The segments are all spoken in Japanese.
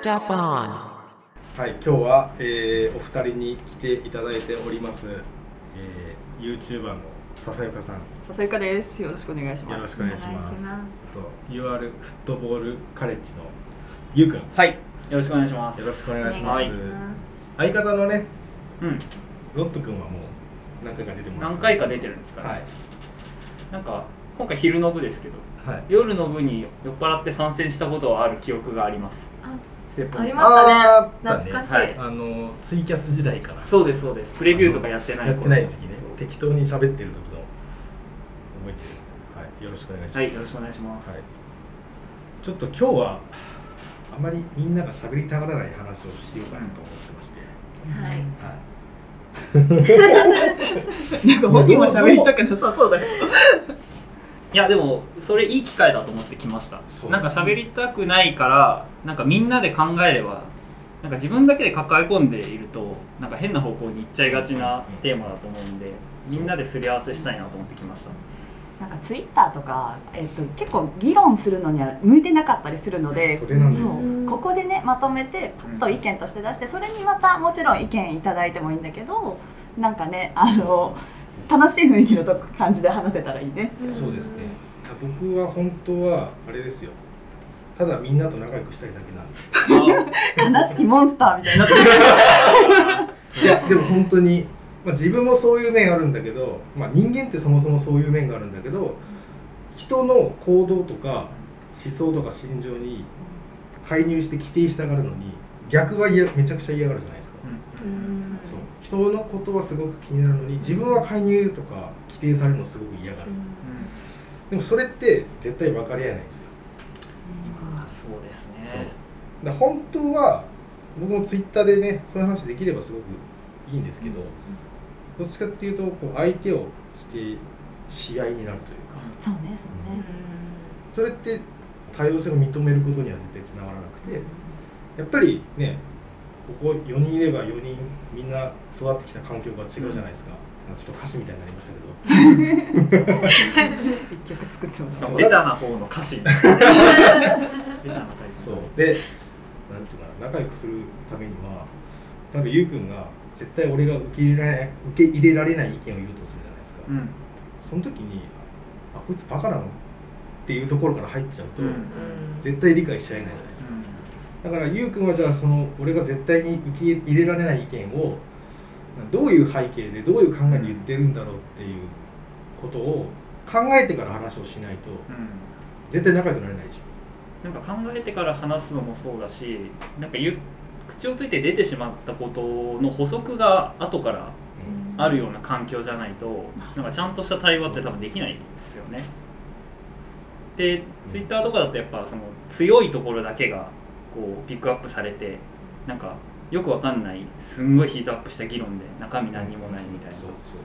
Step on. はい、今日は、えーお二人に来ていただいております、えー、YouTuber の笹岡さん。よ笹ゆかです。よろしくお願いします。ろしくお願いします。と UR フットボールカレッジのゆうくんよはい、よろしくお願いします。ろしくお願いします、はい相方のねうん、ロットくんはもう何回か出てもらって何回か出てるんですか、はいなんか今回昼の部ですけど、はい。夜の部に酔っ払って参戦したことはある記憶があります。ありましたね。懐かしい、はい。あのツイキャス時代から。そうですそうです。プレビューとかやってないやってない時期ね。適当に喋ってる時の覚えてる。はい。よろしくお願いします、はい、よろしくお願いします。はい、ちょっと今日はあまりみんなが喋りたがらない話をしようかなと思ってまして、はい。はい、なんか本人も喋りたくなさそうだけど。いやでもそれいい機会だと思ってきました。なんか喋りたくないからなんかみんなで考えればなんか自分だけで抱え込んでいるとなんか変な方向に行っちゃいがちなテーマだと思うんでみんなですり合わせしたいなと思ってきましたなんかツイッターとか、えっと、結構議論するのには向いてなかったりするのでここでねまとめてパッと意見として出してそれにまたもちろん意見いただいてもいいんだけどなんかねあの楽しい雰囲気のとこ感じで話せたらいいね。そうですね。僕は本当はあれですよ。ただみんなと仲良くしたいだけなんで。悲しきモンスターみたいになってる。いやでも本当に、まあ、自分もそういう面あるんだけど、まあ、人間ってそもそもそういう面があるんだけど人の行動とか思想とか心情に介入して規定したがるのに逆は嫌めちゃくちゃ嫌がるじゃないですか、うん。そう。人のことはすごく気になるのに自分は介入とか規定されるのすごく嫌がる、でもそれって絶対分かり合えないんですよ。まあそうですね。だ本当は僕もツイッターでねそういう話できればすごくいいんですけど、どっちかっていうとこう相手を否定し合いになるというか。そうねそうね。それって多様性を認めることには絶対つながらなくてやっぱりねここ4人いれば4人みんな育ってきた環境が違うじゃないですか、まあちょっと歌詞みたいになりましたけど。一曲作ってもらそうベタな方の歌詞。そう。でなんていうかな仲良くするためには多分ゆうくんが絶対俺が受け入れられない受け入れられない意見を言うとするじゃないですか、うん。その時にあこいつバカなのっていうところから入っちゃうと、うん。絶対理解し合えないじゃないですか、だからゆうくんはじゃあその俺が絶対に受け入れられない意見をどういう背景でどういう考えで言ってるんだろうっていうことを考えてから話をしないとうん。絶対仲良くなれないでしなんか考えてから話すのもそうだしなんか言う口をついて出てしまったことの補足が後からょ、あるような環境じゃないとなんかちゃんとした対話って多分できないんですよね。でツイッターとかだとやっぱその強いところだけがこうピックアップされてなんかよくわかんないすんごいヒートアップした議論で中身何にもないみたいな。そうそう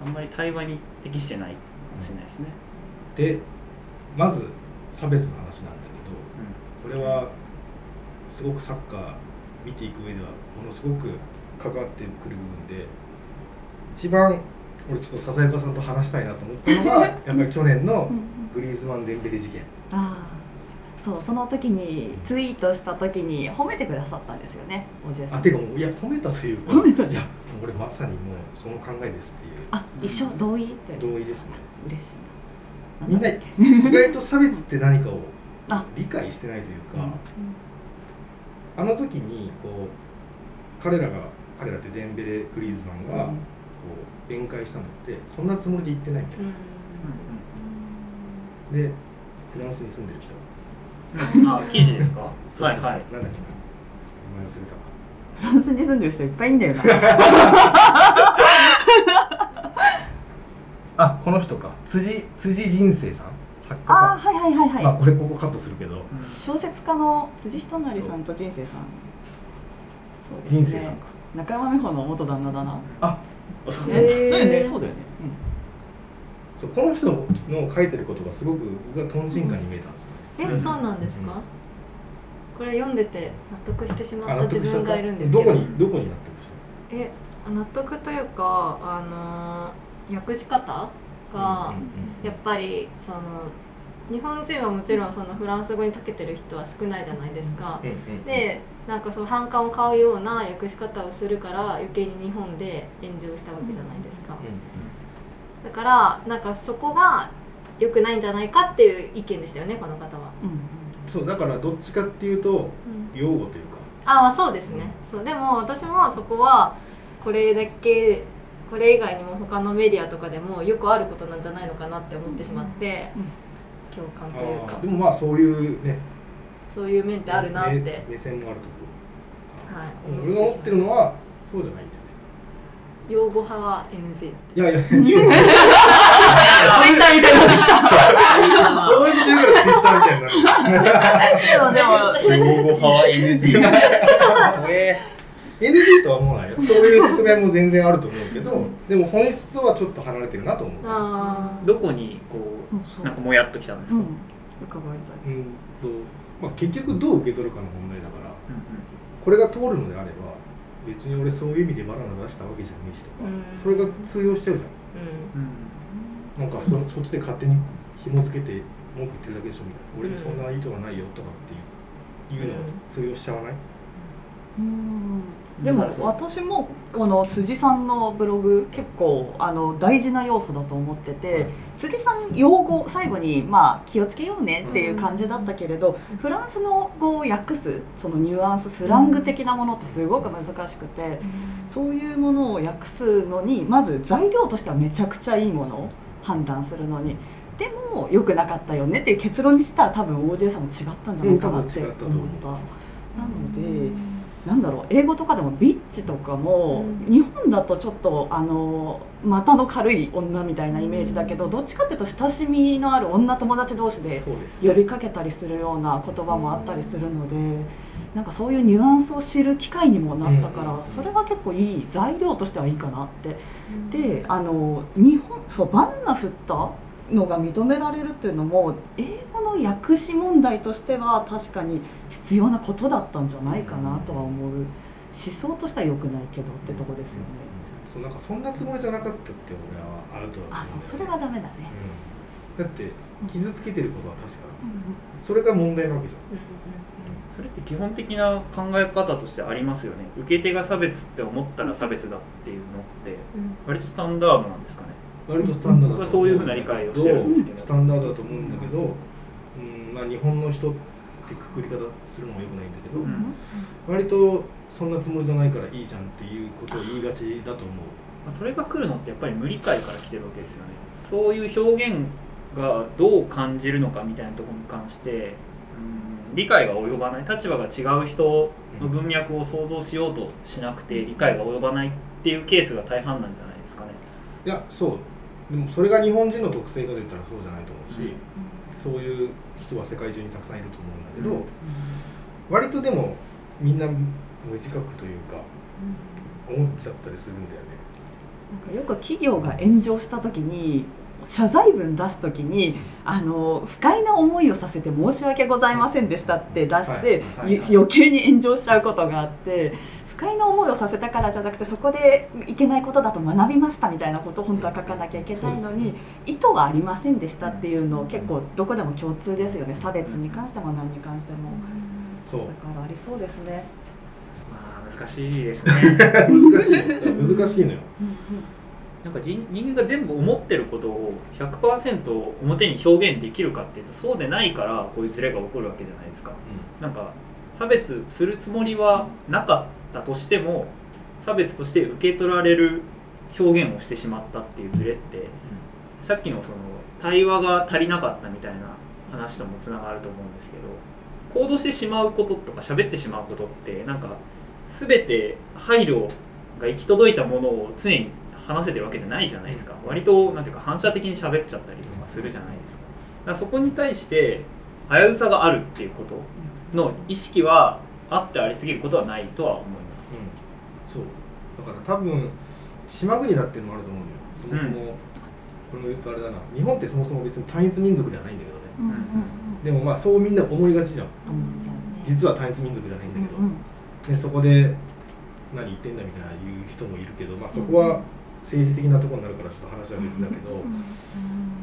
そうあんまり対話に適してないかもしれないですね。でまず差別の話なんだけどこれはすごくサッカー見ていく上ではものすごく関わってくる部分で一番俺ちょっと笹岡さんと話したいなと思ったのが やっぱり去年のグリーズマン・デンベレ事件。ああそうその時にツイートした時に褒めてくださったんですよねおじいさん。あてかもういや褒めたというか褒めたいや俺まさにもうその考えですっていう。あ一緒？同意？って。同意ですね。嬉しいな。みんな意外と差別って何かをあ。理解してないというか、うんあの時にこう彼らが彼らってデンベレ・グリーズマンがこう弁解したのってそんなつもりで言ってないみたいな、でフランスに住んでる人。うん。あ記事ですか？はいはい。なんだっけな。名前忘れた。わフランスに住んでる人いっぱいいんだよな。あこの人か。辻辻人生さん？作家かあーはいはいはいはい、まあこれここカットするけど。小説家の辻仁成さんと人生さん。そうですね。人生さんか。中山美穂の元旦那だな。あそう,、へー。だよねそうだよね、そうこの人の書いてることがすごく僕はトンチンカンに見えたんですよね、えそうなんですか、うんこれ読んでて納得してしまった自分がいるんですけど。どこにどこに納得した？え納得というかあのー訳し方？が、うんうんやっぱりその日本人はもちろんそのフランス語に長けてる人は少ないじゃないですか。うんうんでなんかその反感を買うような訳し方をするから余計に日本で炎上したわけじゃないですか。だからなんかそこが良くないんじゃないかっていう意見でしたよねこの方は。うんそうだからどっちかっていうと用語というかあまあそうですね。そうでも私もそこはこれだけこれ以外にも他のメディアとかでもよくあることなんじゃないのかなって思ってしまって、うん。共感というか。でもまあそういうね。そういう面ってあるなって、目目線もあるとはい、思う俺が思ってるのはそうじゃないんだよね。擁護派は NG いやいや違う。ツイッターみたいになってきた。そういうこと言うからツイッターみたいになる。でもでも。用語派は NG 怖 え NG とは思わないよ。そういう側面も全然あると思うけどでも本質とはちょっと離れてるなと思う。あどこにこうなんかもやっときたんですか、うん。伺いたいうんと、まあ、結局どう受け取るかの問題だからうんこれが通るのであれば別に俺そういう意味でバナナ出したわけじゃねえしとかうん。それが通用しちゃうじゃん。うん。んなんかそそっちで勝手に紐付けて文句言ってるだけでしょみたいな。俺にそんな意図がないよとかっていういうのは通用しちゃわない？うんでも私もこの辻さんのブログ結構あの大事な要素だと思ってて辻さん用語最後にまあ気をつけようねっていう感じだったけれどフランスの語を訳すそのニュアンススラング的なものってすごく難しくてそういうものを訳すのにまず材料としてはめちゃくちゃいいものを判断するのにでも良くなかったよねっていう結論にしたら多分 OJ さんも違ったんじゃないかなって思っ。ったなのでなんだろう英語とかでもビッチとかも、うん。日本だとちょっとあの股の軽い女みたいなイメージだけど、どっちかっていうと親しみのある女友達同士で呼びかけたりするような言葉もあったりするので、なんかそういうニュアンスを知る機会にもなったから、うん。それは結構いい材料としてはいいかなって。であの日本そうバナナ振ったのが認められるっていうのも英語の訳詞問題としては確かに必要なことだったんじゃないかなとは思う。思想としては良くないけどってとこですよね。そうなんかそんなつもりじゃなかったって俺はアウトだとあ思そうそれはダメだね。うん。だって傷つけてることは確かだ。それが問題なわけじゃん。それって基本的な考え方としてありますよね。受け手が差別って思ったら差別だっていうのって割とスタンダードなんですかね割とスタンダード僕はそういうふうな理解をしてるんですけど。スタンダードだと思うんだけど、うんまあ、日本の人ってくくり方するのもよくないんだけど、うん。割とそんなつもりじゃないからいいじゃんっていうことを言いがちだと思う。まあそれが来るのってやっぱり無理解から来てるわけですよね。そういう表現がどう感じるのかみたいなところに関してうん理解が及ばない立場が違う人の文脈を想像しようとしなくて理解が及ばないっていうケースが大半なんじゃないですかね。いやそうでもそれが日本人の特性かといったらそうじゃないと思うし、そういう人は世界中にたくさんいると思うんだけど、うん。割とでもみんな無自覚というか思っちゃったりするんだよね。なんかよく企業が炎上した時に謝罪文出す時にあの不快な思いをさせて申し訳ございませんでしたって出して、余計に炎上しちゃうことがあって不快な思いをさせたからじゃなくてそこでいけないことだと学びましたみたいなことを本当は書かなきゃいけないのに意図はありませんでしたっていうの結構どこでも共通ですよね。差別に関しても何に関しても。そう。だからありそうですね。まあ難しいですね。難しい。難しいのよ。なんか人人間が全部思ってることを100%表に表現できるかっていうとそうでないからこういうズレが起こるわけじゃないですか。なんか差別するつもりはなかったとしても差別として受け取られる表現をしてしまったっていうズレってさっきのその対話が足りなかったみたいな話ともつながると思うんですけど行動してしまうこととか喋ってしまうことってなんか全て配慮が行き届いたものを常に話せてるわけじゃないじゃないですか。割となんていうか反射的に喋っちゃったりとかするじゃないですか。だからそこに対して危うさがあるっていうことの意識はあってありすぎることはないとは思います、から多分島国だっていうのもあると思うんだよ。そもそも、これも言うとあれだな。日本ってそもそも別に単一民族ではないんだけどね。うんうんうん。でもまあそうみんな思いがちじゃん。うね。実は単一民族じゃないんだけど、うんうん。でそこで何言ってんだみたいな言う人もいるけど、まあ、そこは政治的なところになるからちょっと話は別だけど、うん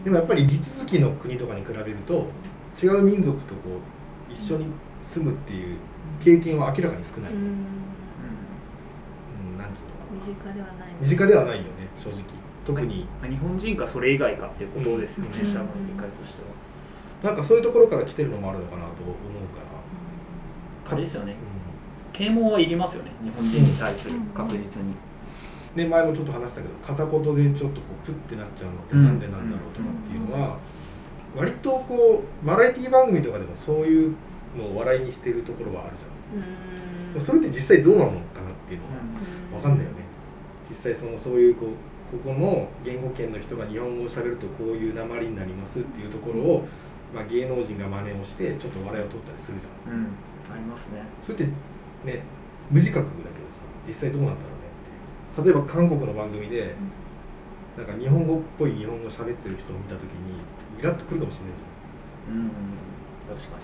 でもやっぱり地続きの国とかに比べると違う民族とこう一緒に住むっていう経験は明らかに少ない、ううんんなんつうのかな身近ではない。身近ではないよね正直。特に。まあ日本人かそれ以外かっていうことですよね、うん。多分理解としては。なんかそういうところから来てるのもあるのかなと思うから。あれですよね。う啓蒙はいりますよね日本人に対するうん。確実に。んで前もちょっと話したけど片言でちょっとこうプッてなっちゃうのってうん。なんでなんだろうとかっていうのは割とこうバラエティ番組とかでもそういうのを笑いにしてるところはあるじゃん。うん。でもそれって実際どうなのかなっていうのは分かんないよね実際そのそういうこうここの言語圏の人が日本語を喋るとこういう鉛になりますっていうところを、まあ、芸能人が真似をしてちょっと笑いを取ったりするじゃん。うん、ありますね。それってね無自覚だけどさ実際どうなんだろうねっていう。例えば韓国の番組でなんか日本語っぽい日本語喋ってる人を見た時にイラッとくるかもしれないじうん、確か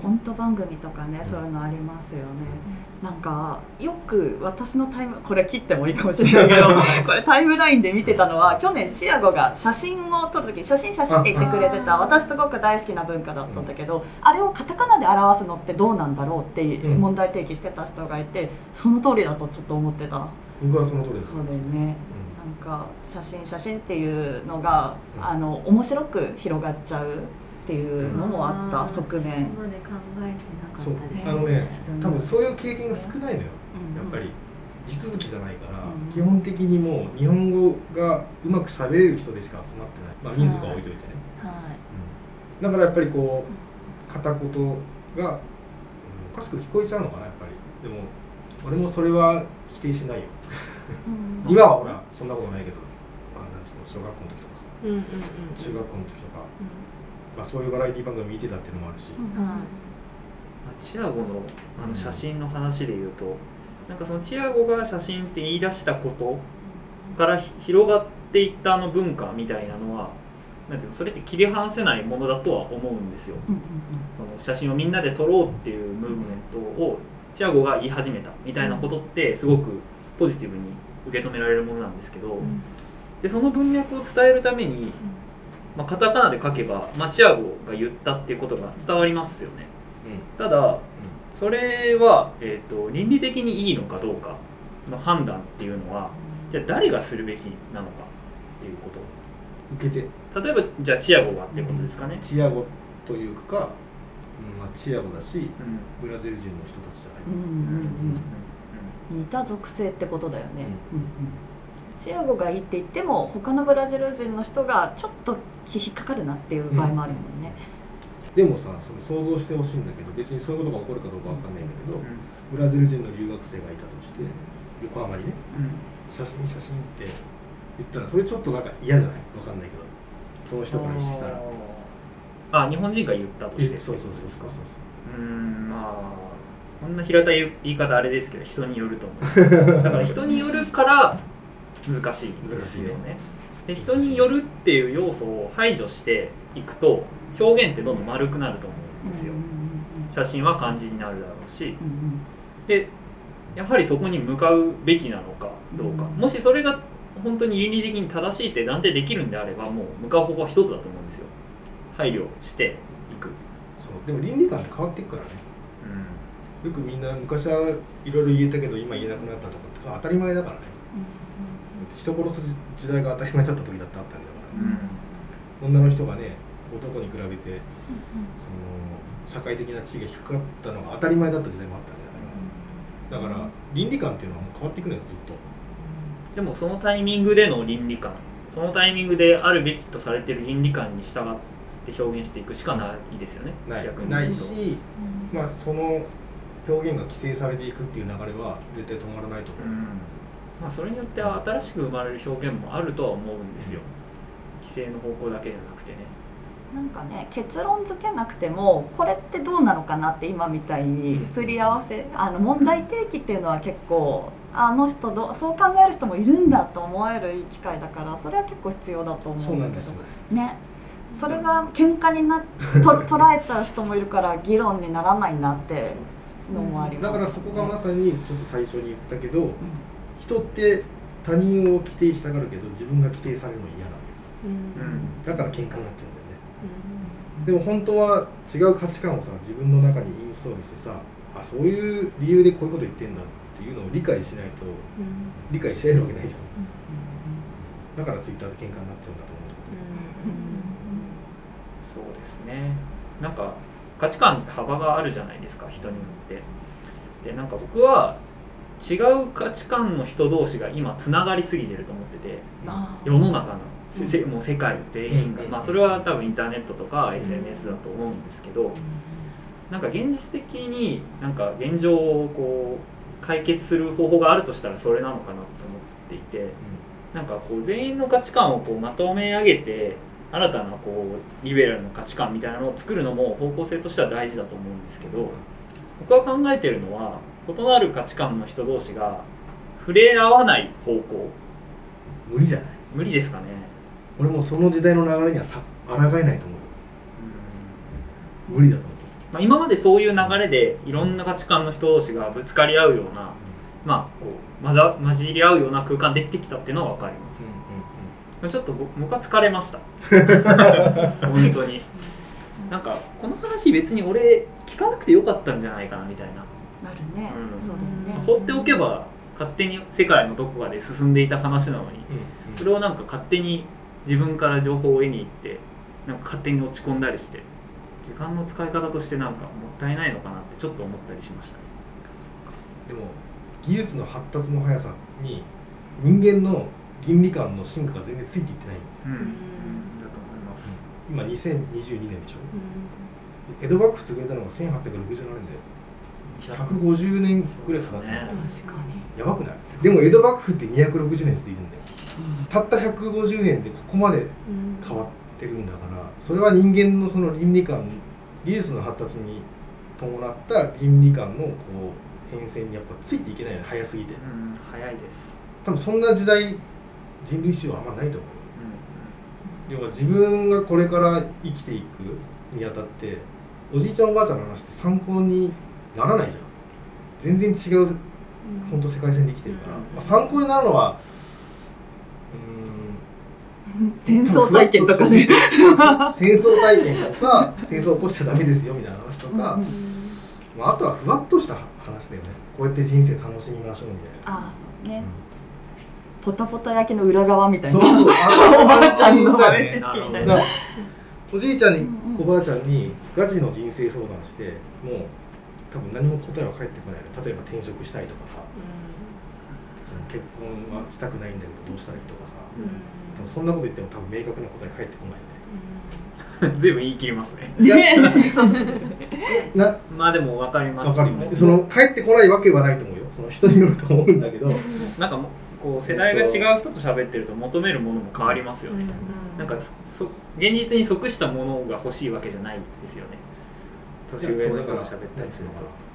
コント番組とかねそういうのありますよねなんかよく私のタイムこれ切ってもいいかもしれないけど これタイムラインで見てたのは去年チアゴが写真を撮る時に写真写真って言ってくれてたあ私すごく大好きな文化だったんだけど、あれをカタカナで表すのってどうなんだろうってうん問題提起してた人がいてその通りだとちょっと思ってた。僕はその通りです。そうだよね。なんか写真写真っていうのがあの面白く広がっちゃうっていうのもあった側面。そこまで考えてなかったですあのね多分そういう経験が少ないのよ。うん。やっぱり。地続きじゃないから、うん。基本的にもう日本語がうまく喋れる人でしか集まってない、まあ、人数が置いといてね、はい。うん。だからやっぱりこう片言が、うんおかしく聞こえちゃうのかなやっぱり。でも俺もそれは否定しないよ。うん。今はほらそんなことないけど、まあ、なんつうの小学校の時とかさ。うんうんうん中学校の時とか、まあ、そういうバラエティ番組見てたっていうのもあるし。チアゴのあの写真の話で言うと、なんかそのチアゴが写真って言い出したことからひ広がっていったあの文化みたいなのは、なんていうのそれって切り離せないものだとは思うんですよ。うんうんその写真をみんなで撮ろうっていうムーブメントをチアゴが言い始めたみたいなことってすごくポジティブに受け止められるものなんですけど、ん。でその文脈を伝えるために、まあ、カタカナで書けば、まあ、チアゴが言ったっていうことが伝わりますよね。ただそれは、えー、と倫理的にいいのかどうかの判断っていうのはじゃあ誰がするべきなのかっていうこと。受けて。例えばじゃあチアゴがってことですかね、チアゴというか、うんまあ、チアゴだしうん。ブラジル人の人たちじゃない、うんうんうん似た属性ってことだよね、うんうんチアゴがいいって言っても他のブラジル人の人がちょっと引っかかるなっていう場合もあるもんね、でもさその想像してほしいんだけど別にそういうことが起こるかどうかわかんないんだけど、うん。ブラジル人の留学生がいたとして横浜にねうん。写真写真って言ったらそれちょっとなんか嫌じゃない？わかんないけど。その人からしたらあ日本人が言ったとしてえそうそうそうそうそう。うーんまあこんな平たい言い方あれですけど人によると思う。だから人によるから難しい。ですよね。ねで人によるっていう要素を排除していくと表現ってどんどん丸くなると思うんですよ。うんうん写真は漢字になるだろうし。うんうんでやはりそこに向かうべきなのかどうか。うんもしそれが本当に倫理的に正しいって断定できるんであればもう向かう方法は一つだと思うんですよ。配慮していく、そう。でも倫理観って変わっていくからね。よくみんな昔はいろいろ言えたけど今言えなくなったとかってそれ当たり前だからね人殺す時代が当たり前だった時だってあったわけだから、女の人がね男に比べてその社会的な地位が低かったのが当たり前だった時代もあったわけだから。だから倫理観っていうのはもう変わっていくのよずっと。でもそのタイミングでの倫理観。そのタイミングであるべきとされている倫理観に従って表現していくしかないですよね。ない。逆に。ないし、まあ、その表現が規制されていくっていう流れは絶対止まらないと思う、うんまあ、それによっては新しく生まれる表現もあるとは思うんですよ。規制の方向だけじゃなくてね。なんかね結論付けなくてもこれってどうなのかなって今みたいにすり合わせあの問題提起っていうのは結構あの人どうそう考える人もいるんだと思えるいい機会だからそれは結構必要だと思そううんだけど。なんですよ。ね。それが喧嘩になと 捉えちゃう人もいるから議論にならないなってのもあります、だからそこがまさにちょっと最初に言ったけど、うん人って他人を規定したがるけど自分が規定されるの嫌なのよ。うん。だから喧嘩になっちゃうんだよね。でも本当は違う価値観をさ自分の中にインストールしてさあそういう理由でこういうこと言ってんだっていうのを理解しないと理解し合えるわけないじゃん。だからツイッターで喧嘩になっちゃうんだと思う。そうですね。なんか価値観って幅があるじゃないですか人によって。でなんか僕は違う価値観の人同士が今つながりすぎてると思ってて。世の中のせせもう世界全員が、うん。まあ、それは多分インターネットとか SNS だと思うんですけどなんか現実的になんか現状をこう解決する方法があるとしたらそれなのかなと思っていてなんかこう全員の価値観をこうまとめ上げて新たなこうリベラルの価値観みたいなのを作るのも方向性としては大事だと思うんですけど僕が考えてるのは異なる価値観の人同士が触れ合わない方向。無理じゃない？無理ですかね。俺もその時代の流れにはさ抗えないと思う。よ無理だと思う。まあ、今までそういう流れでいろんな価値観の人同士がぶつかり合うような、まあ、こう混ざ混じり合うような空間できてきたっていうのは分かります。ちょっとぼ僕は疲れました。本当に。なんかこの話別に俺聞かなくてよかったんじゃないかなみたいななるね、うん。そうだよね。放っておけば勝手に世界のどこかで進んでいた話なのにうん。うんそれをなんか勝手に自分から情報を得に行ってなんか勝手に落ち込んだりして時間の使い方としてなんかもったいないのかなってちょっと思ったりしました。ねでも技術の発達の速さに人間の倫理観の進化が全然ついていってない。うん、だと思います、今2022年でしょ？江戸幕府潰れたのが1867年で150年ぐらいかかったのね確かに。やばくない？でも江戸幕府って260年続いてるんだよ。たった150年でここまで変わってるんだからそれは人間のその倫理観技術の発達に伴った倫理観のこう変遷にやっぱついていけないの早すぎて。うん、早いです、多分そんな時代人類史はあんまないと思う。よ要は自分がこれから生きていくにあたっておじいちゃんおばあちゃん。の話って参考にならないじゃん。全然違う本当世界線で生きてるから、うん。まあ、参考になるのはうーん。戦争体験とかね。戦争体験とか戦争起こしちゃダメですよみたいな話とか、まあ、あとはふわっとした話だよね。こうやって人生楽しみましょうみたいな。ああそうね。ポタポタ焼きの裏側みたいな。そうそう。あ おばあちゃんのだよね。知識みたいな。おじいちゃんにうんうん。おばあちゃんにガチの人生相談してもう多分何も答えは返ってこないの例えば転職したいとかさ。その結婚はしたくないんだけどどうしたらいいとかさ。多分そんなこと言っても多分明確な答え返ってこないね。全部言い切りますね。いやね なまあでも分かります。わかるその帰ってこないわけはないと思うよ。その人によると思うんだけど。なんかもうこう世代が違う人と喋ってると求めるものも変わりますよね、なんかそ現実に即したものが欲しいわけじゃないですよね年上の人と喋ったりすると。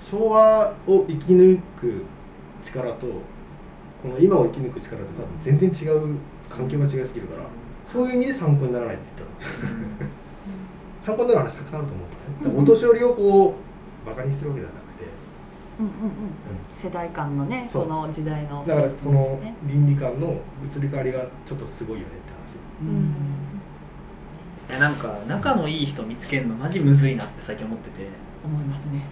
昭和を生き抜く力とこの今を生き抜く力って多分全然違う環境が違いすぎるからそういう意味で参考にならないって言ったの。参考になる話たくさんあると思うからねだからお年寄りをこうバカにしてるわけではなくて、うんうんうん世代間のねその時代の。だからこのね。倫理観の移り変わりがちょっとすごいよねって話。うんいやなんか仲のいい人見つけるのマジむずいなって最近思ってて。思いますね。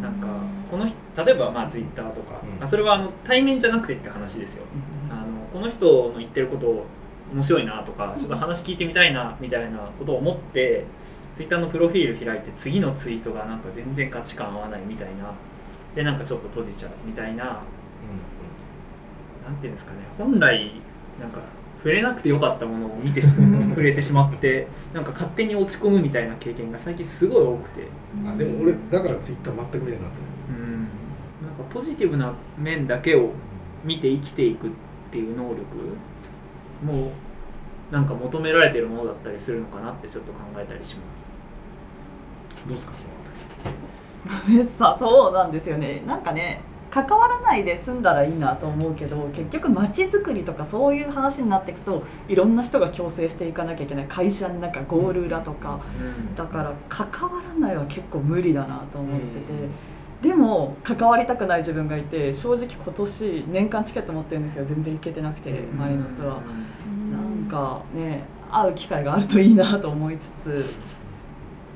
なんかこの人例えばまあツイッターとか、うん。まあそれはあの対面じゃなくてって話ですよ。あのこの人の言ってること面白いなとかちょっと話聞いてみたいなみたいなことを思ってツイッターのプロフィール開いて次のツイートがなんか全然価値観合わないみたいな。でなんかちょっと閉じちゃうみたいな。なんていうんですかね。本来なんか触れなくてよかったものを見てし触れてしまってなんか勝手に落ち込むみたいな経験が最近すごい多くて。あでも俺だからツイッター全く見なくなった。ねうん。なんかポジティブな面だけを見て生きていくっていう能力もなんか求められてるものだったりするのかなってちょっと考えたりします。どうですかその さそうなんですよね。なんかね関わらないで済んだらいいなと思うけど結局街づくりとかそういう話になっていくといろんな人が共生していかなきゃいけない。会社の中ゴール裏とか。だから関わらないは結構無理だなと思ってて、でも関わりたくない自分がいて正直今年年間チケット持ってるんですけど全然行けてなくてマリノスは。なんかね会う機会があるといいなと思いつつ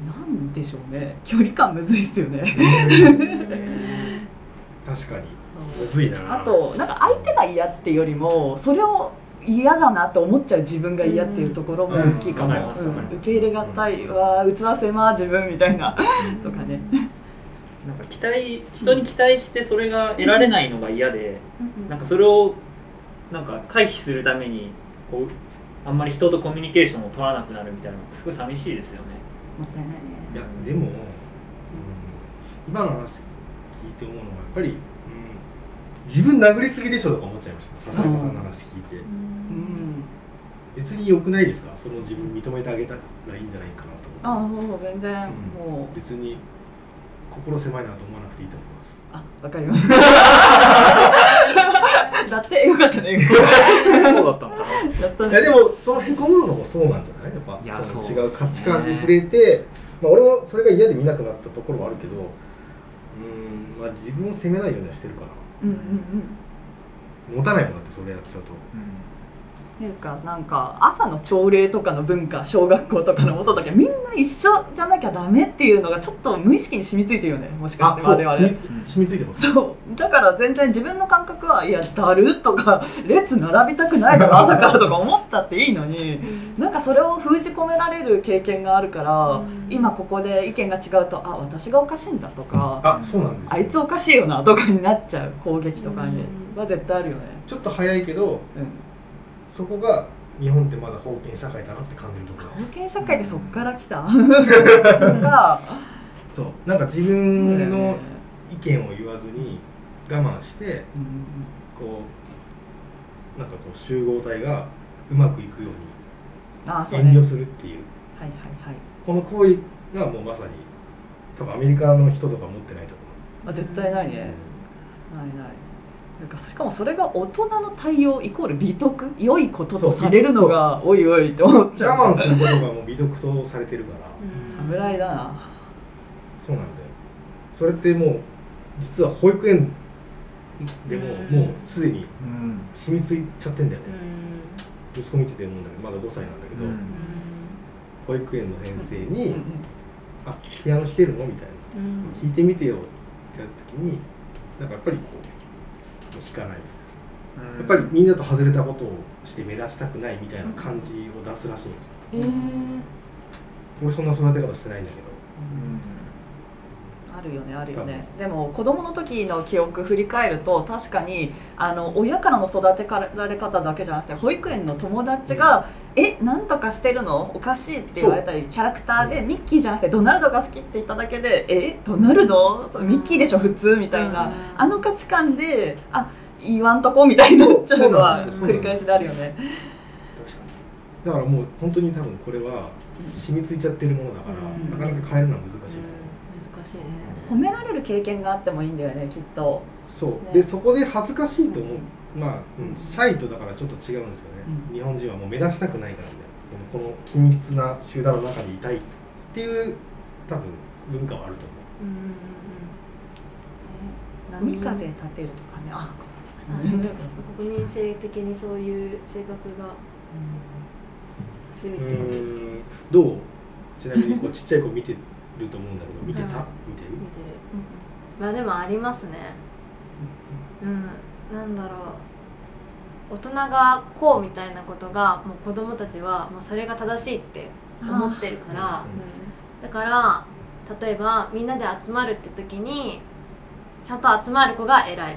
なんでしょうね。距離感むずいっすよね。確かに。むずいな。あとなんか相手が嫌っていうよりもそれを嫌だなと思っちゃう自分が嫌っていうところも大きいかも、うんわかります。うん。受け入れがたいわ器狭自分みたいな。とかね。なんか期待人に期待してそれが得られないのが嫌で、なんかそれをなんか回避するためにこうあんまり人とコミュニケーションを取らなくなるみたいなのってすごい寂しいですよね。もったいないね。いやでも、うん。今の話聞いて思うのはぱり、うん。自分殴りすぎでしょとか思っちゃいました。笹山さんの話聞いて、うん。別に良くないですか？その自分認めてあげたらいいんじゃないかなと思あそうそう全然うん。もう。別に心狭いなと思わなくていいと思います。あわかりました。だってよかったね。そうだったのかな。やったね。いやでもそのへこむのもそうなんじゃない？やっぱ違う価値観に触れて、まあ、俺もそれが嫌で見なくなったところはあるけどうん。まあ自分を責めないようにはしてるから。うんうんうん。持たないもんだってそれやっちゃうと。っていうかなんか朝の朝礼とかの文化小学校とかのもそうだけどみんな一緒じゃなきゃダメっていうのがちょっと無意識に染みついてるよねもしかあして染み染みついてます。そう。だから全然自分の感覚はいやだるとか列並びたくないだろ朝からとか思ったっていいのになんかそれを封じ込められる経験があるから、うん。今ここで意見が違うとあ私がおかしいんだとかあそうなんですあいつおかしいよなとかになっちゃう攻撃とかにうん。は絶対あるよね。ちょっと早いけどうんそこが日本ってまだ封建社会だなって感じるところ封です。建社会ってそっから来た？がそう。なんか自分の意見を言わずに我慢してうん。こうなんかこう集合体がうまくいくように遠慮するっていう。はいはいはい、この行為がもうまさに多分アメリカの人とか持ってないとまあ、絶対ないね、ないないなんかしかもそれが大人の対応イコール美徳良いこととされるのがおいおいって思っちゃう。我慢することがもう美徳とされてるから。侍だなそうなんだよ。それってもう実は保育園でもうん。もうすでにうん。染みついちゃってんだよね。う息子見てて思うんだけどまだ5歳なんだけど、うん。保育園の先生うん。に「あピアノ弾けるの?」みたいな。ん「弾いてみてよ」ってやった時になんかやっぱりこうもう弾かないやっぱりみんなと外れたことをして目立ちたくないみたいな感じを出すらしいんですよ。えー。俺そんな育て方してないんだけどあるよねあるよね。でも子供の時の記憶振り返ると確かにあの親からの育てられ方だけじゃなくて保育園の友達が「えなんとかしてるの？おかしい」って言われたりキャラクターでミッキーじゃなくてドナルドが好きって言っただけで「えドナルド？ミッキーでしょ普通」みたいな。あの価値観であ言わんとこみたいになっちゃうのは繰り返しであるよね。だからもう本当に多分これは染みついちゃってるものだから、うん。なかなか変えるのは難しいと思う、難しいね褒められる経験があってもいいんだよねきっと。そう、ね。でそこで恥ずかしいと思う、まあ、うん。シャイとだからちょっと違うんですよね、うん。日本人はもう目立ちたくないからね。このこの均一な集団の中にいたいっていう多分文化はあると思う。うんうん波風立てるとかね。あうんうん国民性的にそういう性格が強いってことですか？うーん。どう？ちなみにこうちっちゃい子見てると思うんだけど見てた、はい見てる？見てる。まあでもありますね。うん。なんだろう。大人がこうみたいなことがもう子供たちはもうそれが正しいって思ってるから。だから例えばみんなで集まるって時にちゃんと集まる子が偉い。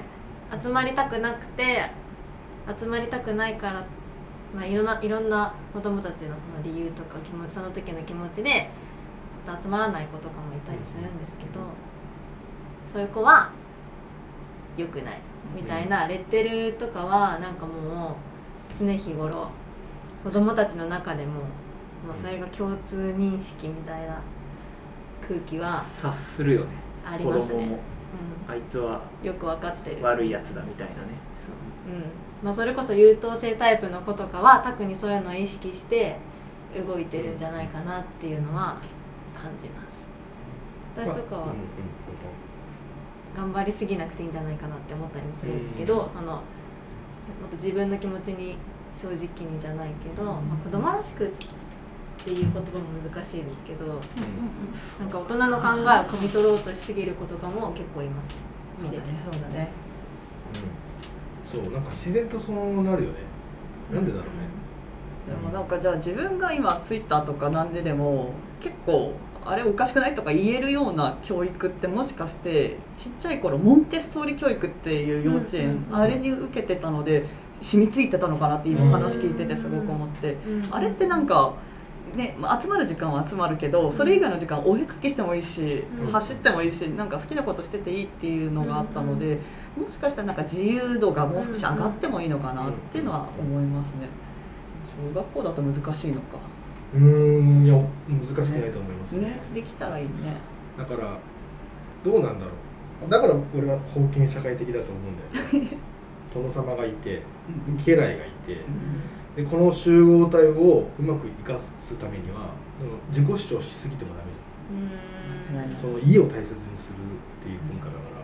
集まりたくなくて集まりたくないから、まあ、いろんないろんな子供たちのその理由とか気持ちその時の気持ちでちょっと集まらない子とかもいたりするんですけどそういう子は良くないみたいなレッテルとかはなんかもう常日頃子供たちの中でももうそれが共通認識みたいな空気は察するよね。ありますね。子供も、あいつはうん、よく分かってる。悪いやつだみたいなね。そう、うん。まあ、それこそ優等生タイプの子とかは特にそういうのを意識して動いてるんじゃないかなっていうのは感じます。私とかはまあうんうん頑張りすぎなくていいんじゃないかなって思ったりもするんですけど、そのもっと自分の気持ちに正直にじゃないけど、まあ、子供らしくっていう言葉も難しいですけどなんか大人の考えを汲み取ろうとしすぎる子とかも結構います。見てて。そうだね。うん。そうなんか自然とそうなるよね。なんでだろうね。でもなんかじゃあ自分が今ツイッターとかなんででも結構あれおかしくないとか言えるような教育ってもしかしてちっちゃい頃モンテッソーリ教育っていう幼稚園、うんうんうんあれに受けてたので染みついてたのかなって今話聞いててすごく思って、あれってなんか、ね、まあ集まる時間は集まるけどそれ以外の時間お絵かきしてもいいし、うん走ってもいいしなんか好きなことしてていいっていうのがあったので、もしかしたらなんか自由度がもう少し上がってもいいのかなっていうのは思いますね。小学校だと難しいのか。うーんいや難しくないと思います。ね。ね、できたらいいね。だからどうなんだろう。だから俺は封建社会的だと思うんだよね。殿様がいて家来がいてでこの集合体をうまく生かすためにはうん自己主張しすぎてもダメじゃん。その家を大切にするっていう文化だから。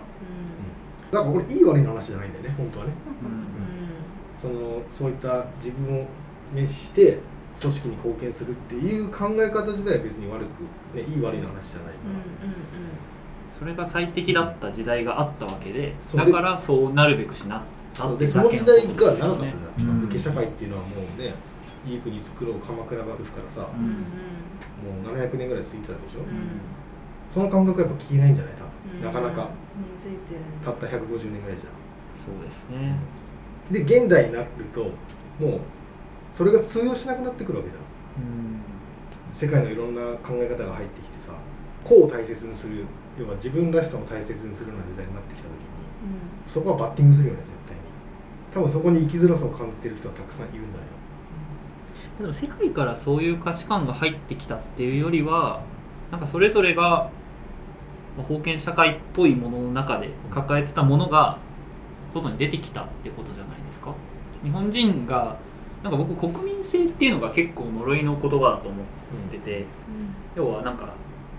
だからこれいい悪いの話じゃないんだよね本当はね。そのそういった自分を滅して組織に貢献するっていう考え方自体は別に悪く、ね、いい悪いの話じゃないから、それが最適だった時代があったわけでだからそうなるべくしなったってでその時代が長かったじゃん、うん。武家社会っていうのはもうねいい国作ろう鎌倉幕府からさ、うん。もう700年ぐらい続いてたでしょ、その感覚はやっぱ消えないんじゃない多分、なかなか。根付いてるん。たった150年ぐらいじゃ。そうですね。ん。で現代になるともうそれが通用しなくなってくるわけじゃん。うん。世界のいろんな考え方が入ってきてさ個を大切にする要は自分らしさを大切にするような時代になってきた時にそこはバッティングするよね絶対に。多分そこに生きづらさを感じてる人はたくさんいるんだよ。でも世界からそういう価値観が入ってきたっていうよりはなんかそれぞれがまあ封建社会っぽいものの中で抱えてたものが外に出てきたってことじゃないですか。日本人がなんか僕国民性っていうのが結構呪いの言葉だと思ってて要はなんか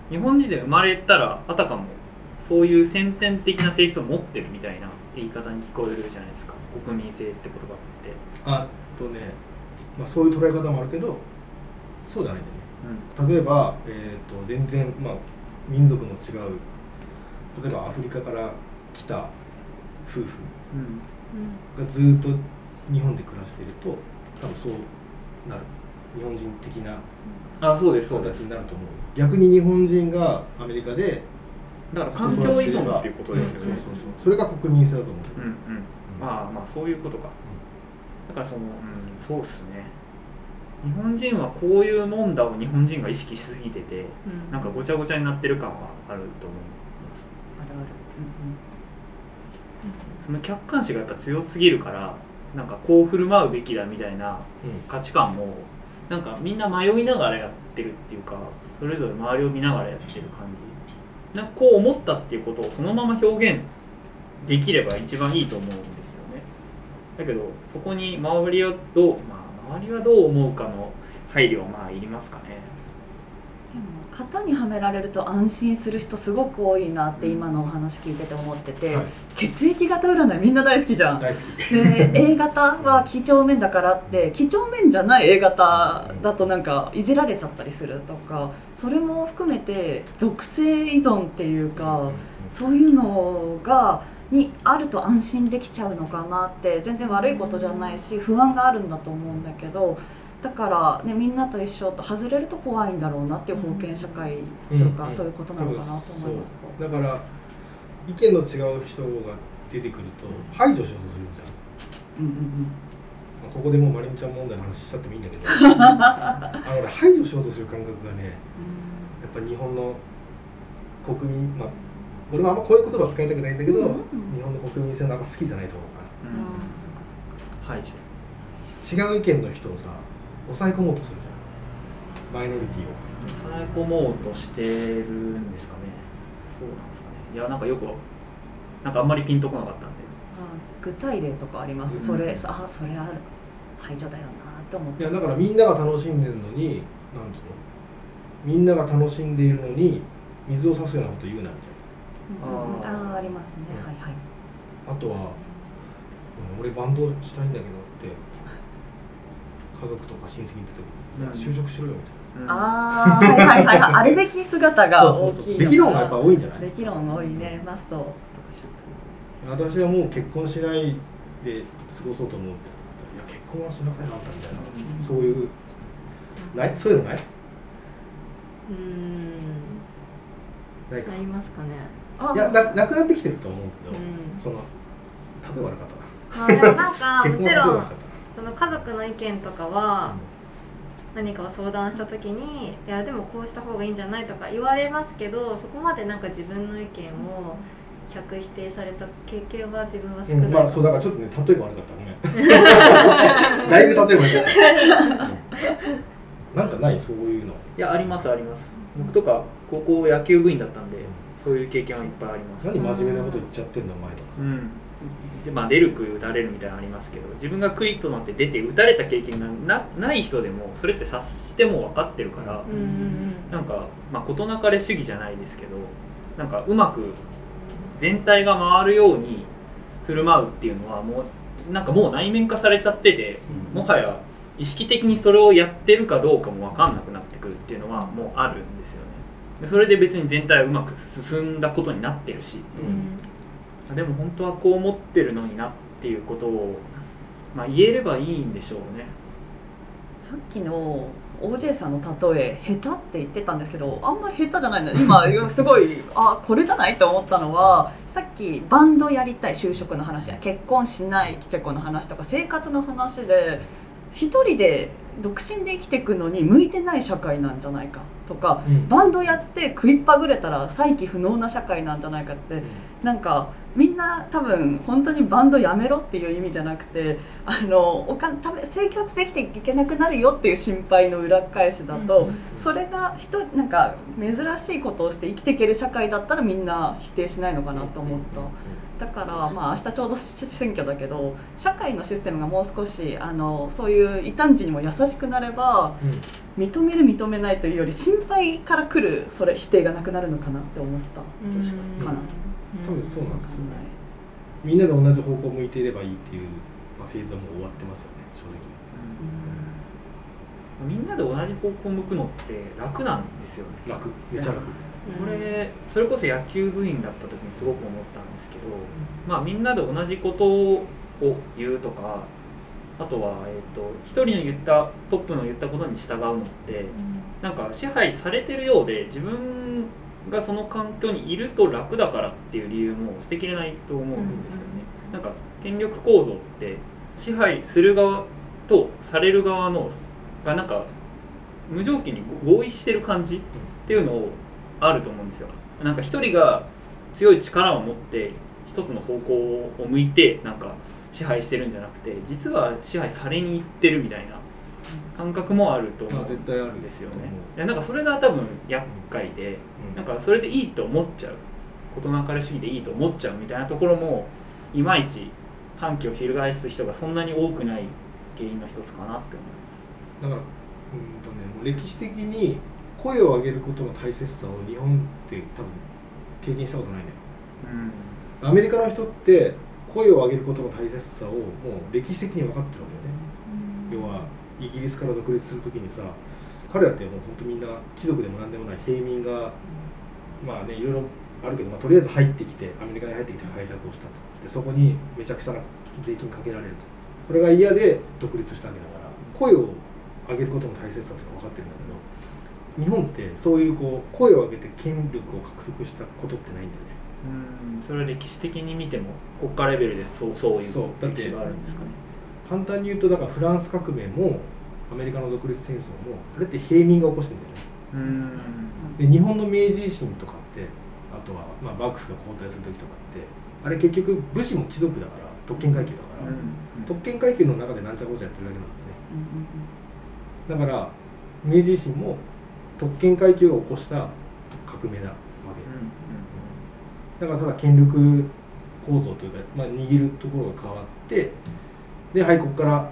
日本人で生まれたらあたかもそういう先天的な性質を持ってるみたいな言い方に聞こえるじゃないですか。国民性って言葉って、あとね、まあ、そういう捉え方もあるけどそうじゃないんだよね。例えば、えー、と全然、まあ、民族の違う。例えばアフリカから来た夫婦うん。がずっと日本で暮らしていると多分そうなる。日本人的なあそうですそうです。形になると思う。逆に日本人がアメリカでだから環境依存っていうことですよね。うんそうそうそうそれが国民性だと思う、うんうん。まあまあそういうことか。だからそのうんそうっすね。日本人はこういうもんだを日本人が意識しすぎててなんかごちゃごちゃになってる感はあると思います。あるある。その客観視がやっぱ強すぎるからなんかこう振る舞うべきだみたいな価値観もなんかみんな迷いながらやってるっていうかそれぞれ周りを見ながらやってる感じ。なんかこう思ったっていうことをそのまま表現できれば一番いいと思うんですよね。だけどそこに周りはどうまあ周りはどう思うかの配慮はまあいりますかね型にはめられると安心する人すごく多いなって今のお話聞いてて思ってて、はい。血液型占いみんな大好きじゃん。大好き。で A 型は几帳面だからって几帳面じゃない A 型だとなんかいじられちゃったりするとかそれも含めて属性依存っていうかそういうのがにあると安心できちゃうのかなって全然悪いことじゃないし不安があるんだと思うんだけどだから、ね、みんなと一緒と外れると怖いんだろうなっていう封建社会とか、うんそういうことなのかなと思いました。だから意見の違う人が出てくると排除しようとするじゃんうんうん。まあここでもうまりみちゃん問題の話しちゃってもいいんだけど。あのね排除しようとする感覚がねやっぱ日本の国民まあ俺もあんまこういう言葉使いたくないんだけど、うんうん日本の国民性のあんま好きじゃないと思うかうん。うん排除。ら違う意見の人をさ抑え込もうとするじゃん。マイノリティを。抑え込もうとしてるんですかね。そうなんですかね。いやなんかよくなんかあんまりピンとこなかったんで。あ具体例とかあります、うん。それあそれある排除だよなって思って。いやだからみんなが楽しんでるのになんつうの？みんなが楽しんでいるのに水を差すようなこと言うなみたいうんうん。あー。あーありますね、うん。はいはい。なあとは、うん俺バンドしたいんだけどって家族とか親戚に行った時に「いやうん。就職しろよ」みたいな。ああはいはいはいはい。あるべき姿が大きいべき論がやっぱ多いんじゃない？べき論多いね。マスト私はもう結婚しないで過ごそうと思うんだいや結婚はしなさいなんだみたいな、うん。そういうない？そういうのない？うん。ないか。なりますかね。あいやななくなってきてると思うけど、うん。その例え悪かったまあでもなんか なもちろん結婚は例え悪かっその家族の意見とかたはな、何かを相談した時にいやでもこうした方がいいんじゃないとか言われますけどそこまでなんか自分の意見を100否定された経験は自分は少ない、うんまあそうだからちょっとね例えば悪かったね。だいぶ例えば悪かった、う んなんかない？そういうの。いやありますあります。僕とか高校野球部員だったんでそういう経験はいっぱいあります。何真面目なこと言っちゃってんだお前とかさ、うんでまあ出る杭打たれるみたいなのありますけど自分がクイッとなって出て打たれた経験がなない人でもそれって察しても分かってるから、うんうんなんか、まあ、事なかれ主義じゃないですけどなんかうまく全体が回るように振る舞うっていうのはもうなんかもう内面化されちゃっててもはや意識的にそれをやってるかどうかも分かんなくなってくるっていうのはもうあるんですよね。でそれで別に全体はうまく進んだことになってるしうんでも本当はこう思ってるのになっていうことを、まあ、言えればいいんでしょうね。さっきの OJ さんの例え下手って言ってたんですけどあんまり下手じゃないんだ今すごいあこれじゃないと思ったのはさっきバンドやりたい就職の話や結婚しない結婚の話とか生活の話で一人で独身で生きていくのに向いてない社会なんじゃないかとかうん。バンドやって食いっぱぐれたら再起不能な社会なんじゃないかってなんかみんな多分本当にバンドやめろっていう意味じゃなくてあのお金ため生活できていけなくなるよっていう心配の裏返しだと、それが人なんか珍しいことをして生きていける社会だったらみんな否定しないのかなと思った。だからまあ明日ちょうど選挙だけど社会のシステムがもう少しあのそういう異端児にも優しくなればうん。認める認めないというより心配から来るそれ否定がなくなるのかなって思った。かに。かな多分そうなんですよわかんないみんなで同じ方向を向いていればいいっていう、まあ、フェーズはもう終わってますよね正直。みんなで同じ方向を向くのって楽なんですよね。楽。めちゃ楽これそれこそ野球部員だった時にすごく思ったんですけど、まあ、みんなで同じことを言うとかあとは、えー、と一人の言ったトップの言ったことに従うのってなんか支配されてるようで自分がその環境にいると楽だからっていう理由も捨てきれないと思うんですよね。なんか権力構造って支配する側とされる側のがなんか無条件に合意してる感じっていうのをあると思うんですよ。なんか一人が強い力を持って一つの方向を向いてなんか支配してるんじゃなくて実は支配されに行ってるみたいな感覚もあると思あ絶対あるうんですよね。いやなんかそれが多分厄介でうんなんかそれでいいと思っちゃう事なかれ主義でいいと思っちゃうみたいなところもいまいち反旗を翻す人がそんなに多くない原因の一つかなって思います。だからうんとねもう歴史的に声を上げることの大切さを日本って多分経験したことないんだよ。うん。アメリカの人って声を上げることの大切さをもう歴史的に分かってるわけよね。要はイギリスから独立するときにさ彼らってもう本当みんな貴族でも何でもない平民がまあねいろいろあるけど、まあ、とりあえず入ってきてアメリカに入ってきて開拓をしたと。でそこにめちゃくちゃな税金かけられると。それが嫌で独立したわけだから声を上げることの大切さって分かってるんだけど日本ってそういうこう声を上げて権力を獲得したことってないんだよね。うんそれは歴史的に見ても国家レベルでそうそういう歴史があるんですかね。簡単に言うとだからフランス革命もアメリカの独立戦争もあれって平民が起こしてるんだよね。うん。で日本の明治維新とかってあとはまあ幕府が交代する時とかってあれ結局武士も貴族だから特権階級だから、特権階級の中でなんちゃらこうちゃやってるだけなんだよね。だから明治維新も特権階級が起こした革命だわけ、だからただ権力構造というか、まあ、握るところが変わってではいここから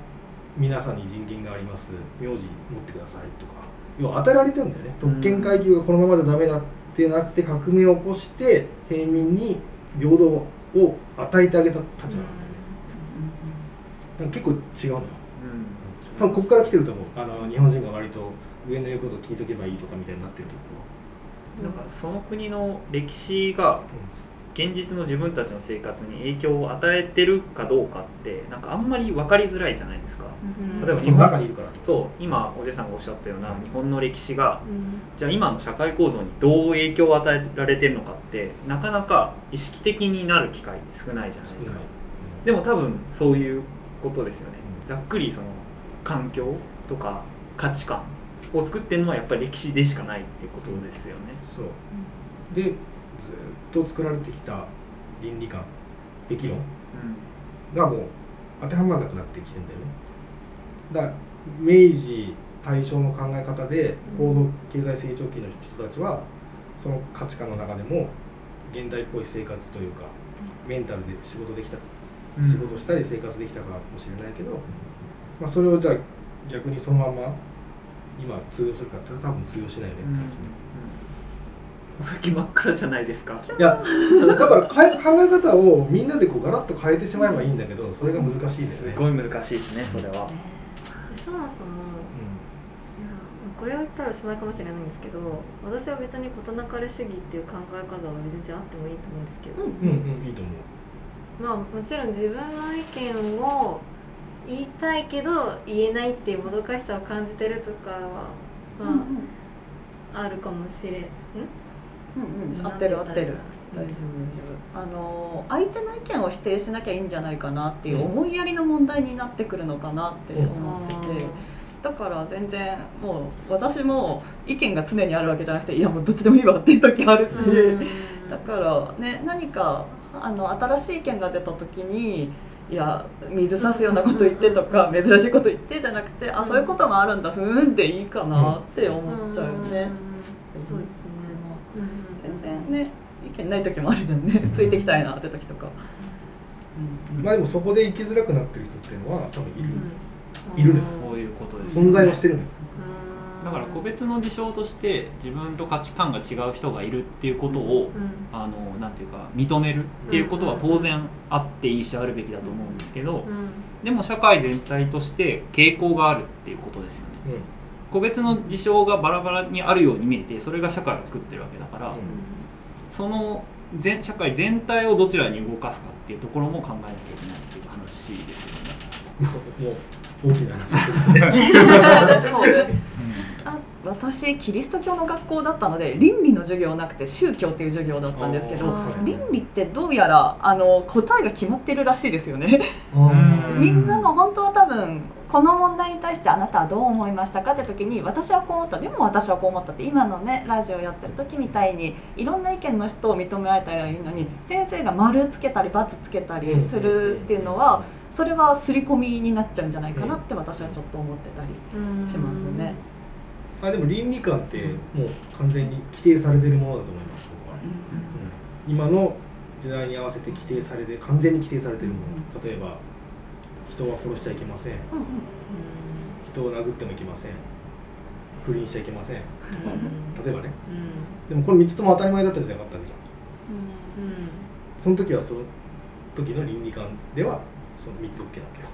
皆さんに人権があります。名字持ってくださいとか。要は与えられてるんだよね。特権階級がこのままじゃダメだってなって革命を起こして平民に平等を与えてあげた立場なんだよね。だから結構違うのよ。うん。多分ここから来てると思う。あの日本人が割と上の言うことを聞いとけばいいとかみたいになってるとこなんかその国の歴史が現実の自分たちの生活に影響を与えてるかどうかってなんかあんまり分かりづらいじゃないですか。例えばろその中にいるからそう今おじさんがおっしゃったような日本の歴史がうん。じゃあ今の社会構造にどう影響を与えられてるのかってなかなか意識的になる機会って少ないじゃないですか。でも多分そういうことですよね。ざっくりその環境とか価値観を作ってるのはやっぱり歴史でしかないってことですよね。そう。でずっと作られてきた倫理観適論がもう当てはまらなくなってきてんだよね。だから明治大正の考え方で高度経済成長期の人たちはその価値観の中でも現代っぽい生活というかメンタルで仕事できたうん。仕事したり生活できたかもしれないけど、まあ、それをじゃあ逆にそのまま今通用するかって多分通用しないよねうんって話ね。お先真っ暗じゃないですか。いやだからかえ考え方をみんなでこうガラッと変えてしまえばいいんだけどそれが難しいですね。すごい難しいですねそれは。そもそもいやこれを言ったらおしまいかもしれないんですけど私は別に事なかれ主義っていう考え方は全然あってもいいと思うんですけど、うん、うん、うん、いいと思う。まあもちろん自分の意見を言いたいけど言えないっていうもどかしさを感じてるとかは、うんまあ、あるかもしれん。うんうん。合ってる合ってる。大丈夫大丈夫。あの相手の意見を否定しなきゃいいんじゃないかなっていう思いやりの問題になってくるのかなって思ってて、だから全然もう私も意見が常にあるわけじゃなくていやもうどっちでもいいわっていう時あるし、だからね何かあの新しい意見が出た時にいや水差すようなこと言ってとか珍しいこと言ってじゃなくてあそういうこともあるんだふーんっていいかなって思っちゃうよね。うん。そうですね、うん。全然ね意見ない時もあるじゃんね。ついてきたいなって時とか。まあでもそこで生きづらくなってる人っていうのは多分いる、うん。いるんです。そういうことです存在はしてるのよ。だから個別の事象として自分と価値観が違う人がいるっていうことを、うんあのなんていうか認めるっていうことは当然あっていいしあるべきだと思うんですけど、うんでも社会全体として傾向があるっていうことですよね個別の事象がバラバラにあるように見えてそれが社会を作ってるわけだから、うんその全社会全体をどちらに動かすかっていうところも考えなきゃいけないっていう話ですよね。もう大きな話ですね。そうです。あ私キリスト教の学校だったので倫理の授業なくて宗教っていう授業だったんですけど倫理ってどうやらあの答えが決まってるらしいですよね。うん。みんなの本当は多分この問題に対してあなたはどう思いましたかって時に私はこう思った。でも私はこう思ったって今のねラジオやってる時みたいにいろんな意見の人を認められたらいいのに先生が丸つけたり×つけたりするっていうのはそれは刷り込みになっちゃうんじゃないかなって私はちょっと思ってたりうんしますね。あでも倫理観ってもう完全に規定されてるものだと思います僕は、うん今の時代に合わせて規定されて完全に規定されてるもの。例えば人は殺しちゃいけません。うん人を殴ってもいけません。不倫しちゃいけません。例えばね。うん。でもこの3つとも当たり前だった時代があったわけじゃん。うんその時はその時の倫理観ではその3つ OK なわけよ、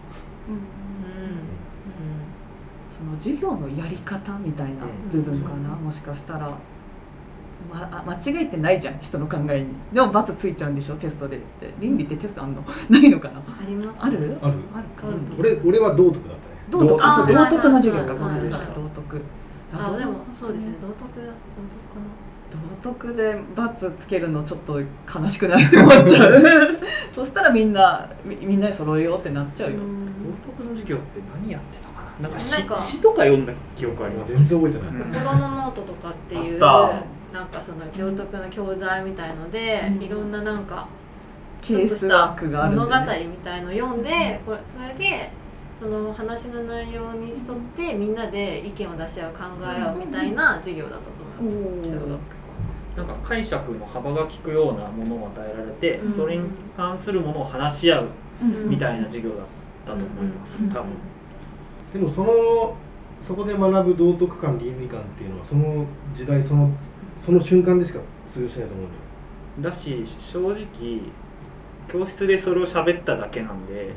その授業のやり方みたいな部分かな、もしかしたら、ま、あ間違えてないじゃん人の考えに。でも罰ついちゃうんでしょテストでって。倫理ってテストあんの？ないのかな？あります。ある？ある。あるか。あると俺俺は道徳だったね。道徳？あそう道徳の授業かはいごめんなはいさい道徳。あでも道そうですね。道徳だ道道徳で罰つけるのちょっと悲しくない？って思っちゃう。そしたらみんなみみんなに揃えようってなっちゃうよ、徳かな道徳の授業って何やってたかななんかなん詩か詩とか読んだ記憶あります。全然覚えてない、うん。心のノートとかっていうあっなんかその道徳の教材みたいので、うん。いろんななんかケースワークがあるん物語だよねみたいの読んで、これそれでその話の内容に沿ってみんなで意見を出し合う考え合うみたいな授業だったと思います、小学校。なんか解釈の幅が利くようなものを与えられて、うん。それに関するものを話し合ううんみたいな授業だったと思います、うん。多分、でもそのそこで学ぶ道徳観倫理観っていうのはその時代そのその瞬間でしか通用しないと思うのよ。だし正直教室でそれを喋っただけなんで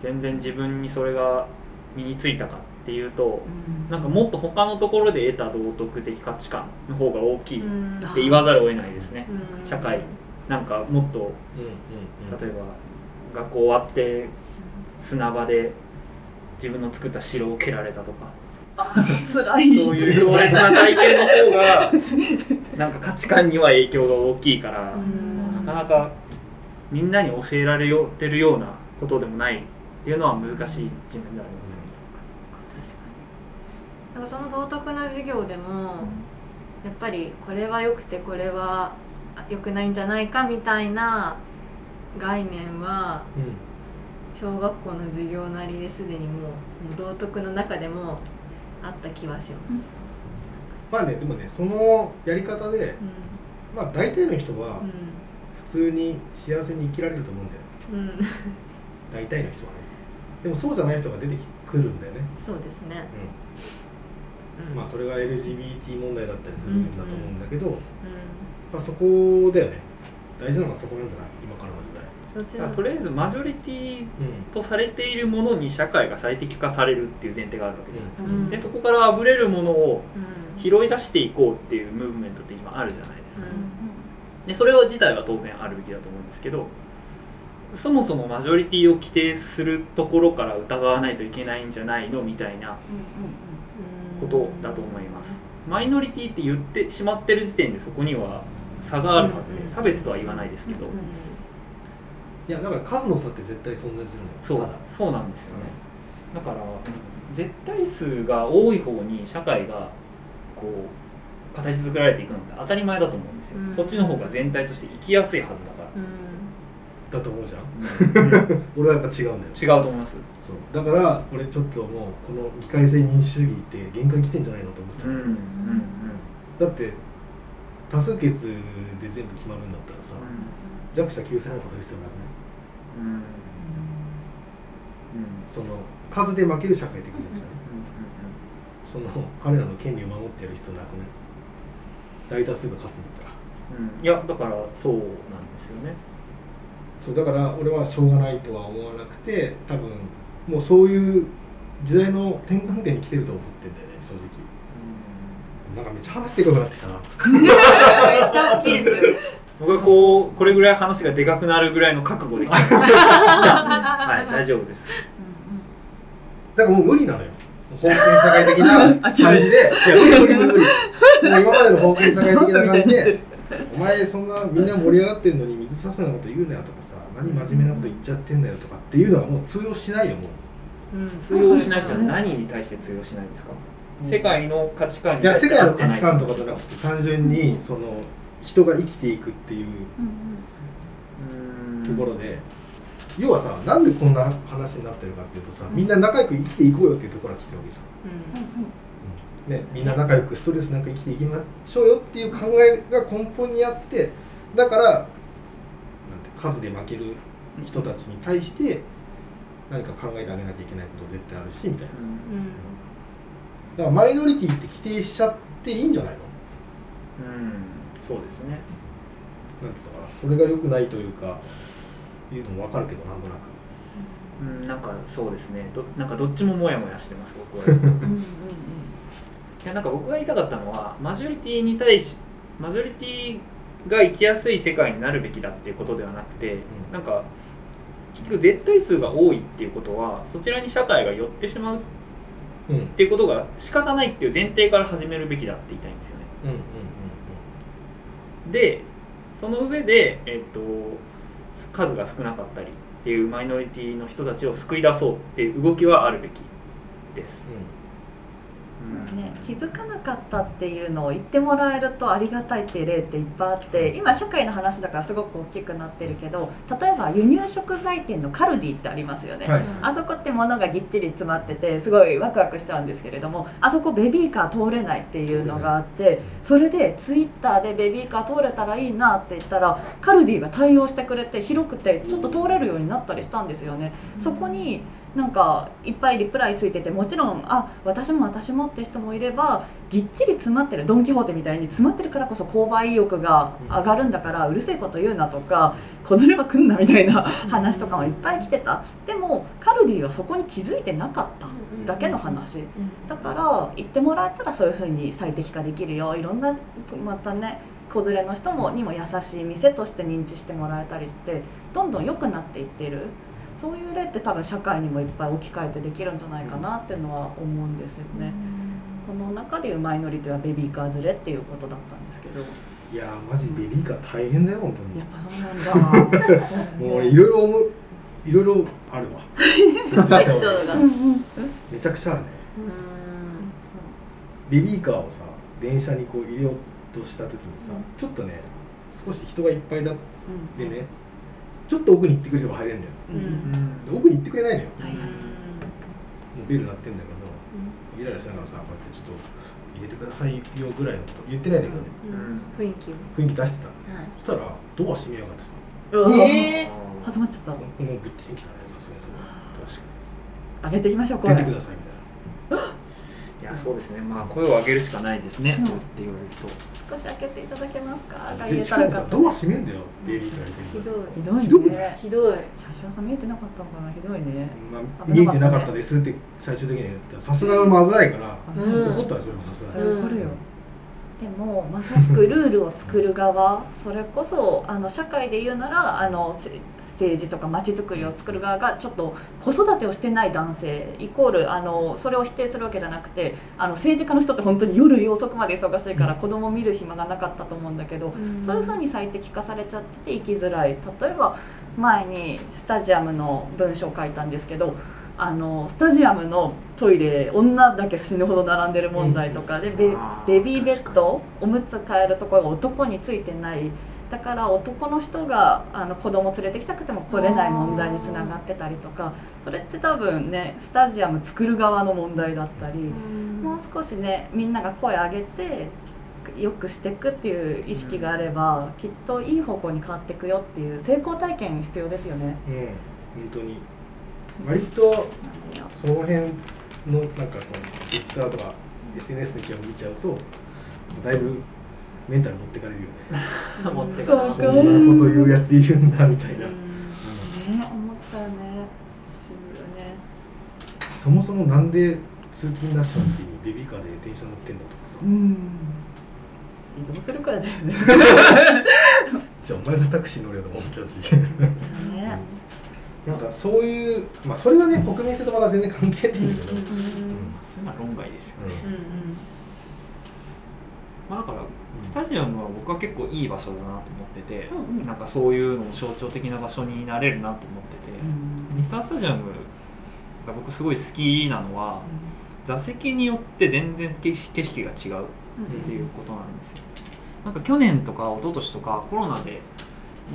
全然自分にそれが身についたかっていうとなんかもっと他のところで得た道徳的価値観の方が大きいっうん。て言わざるを得ないですね。うん。社会。なんかもっとうんうん例えば学校終わって砂場で自分の作った城を蹴られたとか。辛い。そういう強烈な体験の方がなんか価値観には影響が大きいからうん。なかなかみんなに教えられよれるようなことでもないっていうのは難しい一面でありますね。なんかその道徳の授業でもやっぱりこれは良くてこれは良くないんじゃないかみたいな概念はうん小学校の授業なりですでにもうその道徳の中でもあった気はします。まあねでもねそのやり方でまあ大体の人はうん。普通に幸せに生きられると思うんだよ。うん。うん大体の人はね。でもそうじゃない人が出てくるんだよね、そうですね。うん、まあそれが LGBT 問題だったりするんだと思うんだけど、うん。まあ、そこだよね。大事なのはそこなんじゃない？今からとりあえずマジョリティうんとされているものに社会が最適化されるっていう前提があるわけじゃないですか。うん。でそこからあぶれるものをうん。拾い出していこうっていうムーブメントって今あるじゃないですか。うでそれを自体は当然あるべきだと思うんですけどそもそもマジョリティを規定するところから疑わないといけないんじゃないのみたいなことだと思います。マイノリティって言ってしまってる時点でそこには差があるはずで差別とは言わないですけど、うんいやだから数の差って絶対存在するのよ。そう。そうなんですよね。だから絶対数が多い方に社会がこう形作られていくのって当たり前だと思うんですよ、うん。そっちの方が全体として生きやすいはずだから、うん。だと思うじゃん。うん。俺はやっぱ違うんだよ。違うと思います。そう。だから俺ちょっともうこの議会制民主主義って限界来てんじゃないのと思っちゃう、うんうんうん。だって多数決で全部決まるんだったらさ、弱者救済なんかする必要なくない？うんうんうんその数で負ける社会的弱者ね。その彼らの権利を守ってやる必要なくない大多数が勝つんだったら。うん。うんいやだからそうなんですよね。そうだから俺はしょうがないとは思わなくて多分もうそういう時代の転換点に来てると思ってんだよね正直。なんかめっちゃ話してくなってきたな。めっちゃ大きいですよ。僕はこうこれぐらい話がでかくなるぐらいの覚悟で来た はい大丈夫です。だからもう無理なのよ。封建社会的な 感じで。いや無理無理無理。もう今までの封建社会的な感じで お前そんなみんな盛り上がってんのに水さすようなこと言うなよとかさ何真面目なこと言っちゃってんだよとかっていうのはもう通用しないよもう。うん。通用しないですよ何に対して通用しないんですか？世界の価値観にいや対して世界の価値観とかじゃなくて単純にその人が生きていくっていううんところで、要はさなんでこんな話になってるかっていうとさみんな仲良く生きていこうよっていうところが来てるわけじゃん、ね、みんな仲良くストレスなく生きていきましょうよっていう考えが根本にあってだからなんて数で負ける人たちに対して何か考えてあげなきゃいけないこと絶対あるしみたいな。うん。だからマイノリティって規定しちゃっていいんじゃないの？うんそうですね。なんていうのかなそれが良くないというかいうのも分かるけどなんとなく。うんなんかそうですね。どなんかどっちもモヤモヤしてます僕は。いやなんか僕が言いたかったのはマジョリティに対しマジョリティが生きやすい世界になるべきだっていうことではなくて、ん。なんか結局絶対数が多いっていうことはそちらに社会が寄ってしまうっうんうんていうことが仕方ないっていう前提から始めるべきだって言いたいんですよね。うんうんでその上で、えっと数が少なかったりっていうマイノリティの人たちを救い出そうっていう動きはあるべきです。ね、気づかなかったっていうのを言ってもらえるとありがたいっていう例っていっぱいあって今社会の話だからすごく大きくなってるけど例えば輸入食材店のカルディってありますよね、はい。あそこって物がぎっちり詰まっててすごいワクワクしちゃうんですけれどもあそこベビーカー通れないっていうのがあってそれでツイッターでベビーカー通れたらいいなって言ったらカルディが対応してくれて広くてちょっと通れるようになったりしたんですよね。そこになんかいっぱいリプライついててもちろんあ私も私もって人もいればぎっちり詰まってるドン・キホーテみたいに詰まってるからこそ購買意欲が上がるんだからうるせえこと言うなとか子連れは来んなみたいな話とかもいっぱい来てた。でもカルディはそこに気づいてなかっただけの話。だから行ってもらえたらそういうふうに最適化できるよ。いろんなまたね子連れの人もにも優しい店として認知してもらえたりしてどんどん良くなっていってるそういう例って多分社会にもいっぱい置き換えてできるんじゃないかなっていうのは思うんですよね。この中でうまいのりとはベビーカー連れっていうことだったんですけど。いやーマジベビーカー大変だよ本当に。やっぱそうなんだ。もういろいろ思ういろいろあるわ。エピソードが。めちゃくちゃあるね。うん。ベビーカーをさ電車にこう入れようとした時にさ、うん。ちょっとね少し人がいっぱいだっうん。てねちょっと奥に行ってくれれば入れるんだよ。うん。で奥に行ってくれないのよ。はいはい。もうベル鳴ってんだけどイライラしながらさこうやってちょっと入れてくださいよぐらいのこと言ってないんだけどね。雰囲気を。雰囲気出してたそしたらドア閉めやがってさ。うんええ挟まっちゃったもうぶっちぎきたねさすがにそれは確か上げていきましょうに出てくださいみたいな。いやそうですね。まあ声を上げるしかないですね、うん。そうって言われると少し開けていただけますか？がで言えしたかもさドアらよか？った閉めんだよ。ベビーカーひどい。ひどいね。ひどい。車掌さん見えてなかったのかな？ひどいね。まあ、見えてなかったですって最終的には言ったらさすがにもう危ないから、うん。怒ったでしょさすがそに、れ怒るよ、でもまさしくルールを作る側 それこそあの社会で言うならあのせ政治とか街づくりを作る側がちょっと子育てをしてない男性イコールあのそれを否定するわけじゃなくてあの政治家の人って本当に夜遅くまで忙しいから子供見る暇がなかったと思うんだけど、そういうふうに最適化されちゃってて生きづらい。例えば前にスタジアムの文章を書いたんですけどあのスタジアムのトイレ女だけ死ぬほど並んでる問題とかで、ベベビーベッドおむつ替えるところが男についてない。だから男の人があの子供連れてきたくても来れない問題につながってたりとかそれって多分ねスタジアム作る側の問題だったり。もう少しねみんなが声上げてよくしていくっていう意識があれば、きっといい方向に変わっていくよっていう成功体験必要ですよね。うん本当に割とその辺のなんかこう Twitter とか SNS の記を見ちゃうとだいぶメンタル持ってかれるよね。持ってかれます。こんなこと言うやついるんだみたいな、ね思っちゃうね。しみるね。そもそもなんで通勤ラッシュの時にベビーカーで電車乗ってんのとかさ、うん。移動するからだよね。じゃあお前がタクシー乗れよと思っちゃうし。ねなんかそういうまあそれはね国民性とまだ全然関係ないんだけど、うん。それは論外ですよね、まあ、だからスタジアムは僕は結構いい場所だなと思ってて、うんうん。なんかそういうのも象徴的な場所になれるなと思ってて、ミスタースタジアムが僕すごい好きなのは座席によって全然景色景色が違うっていうことなんですよ。なんか去年とか一昨年とかコロナで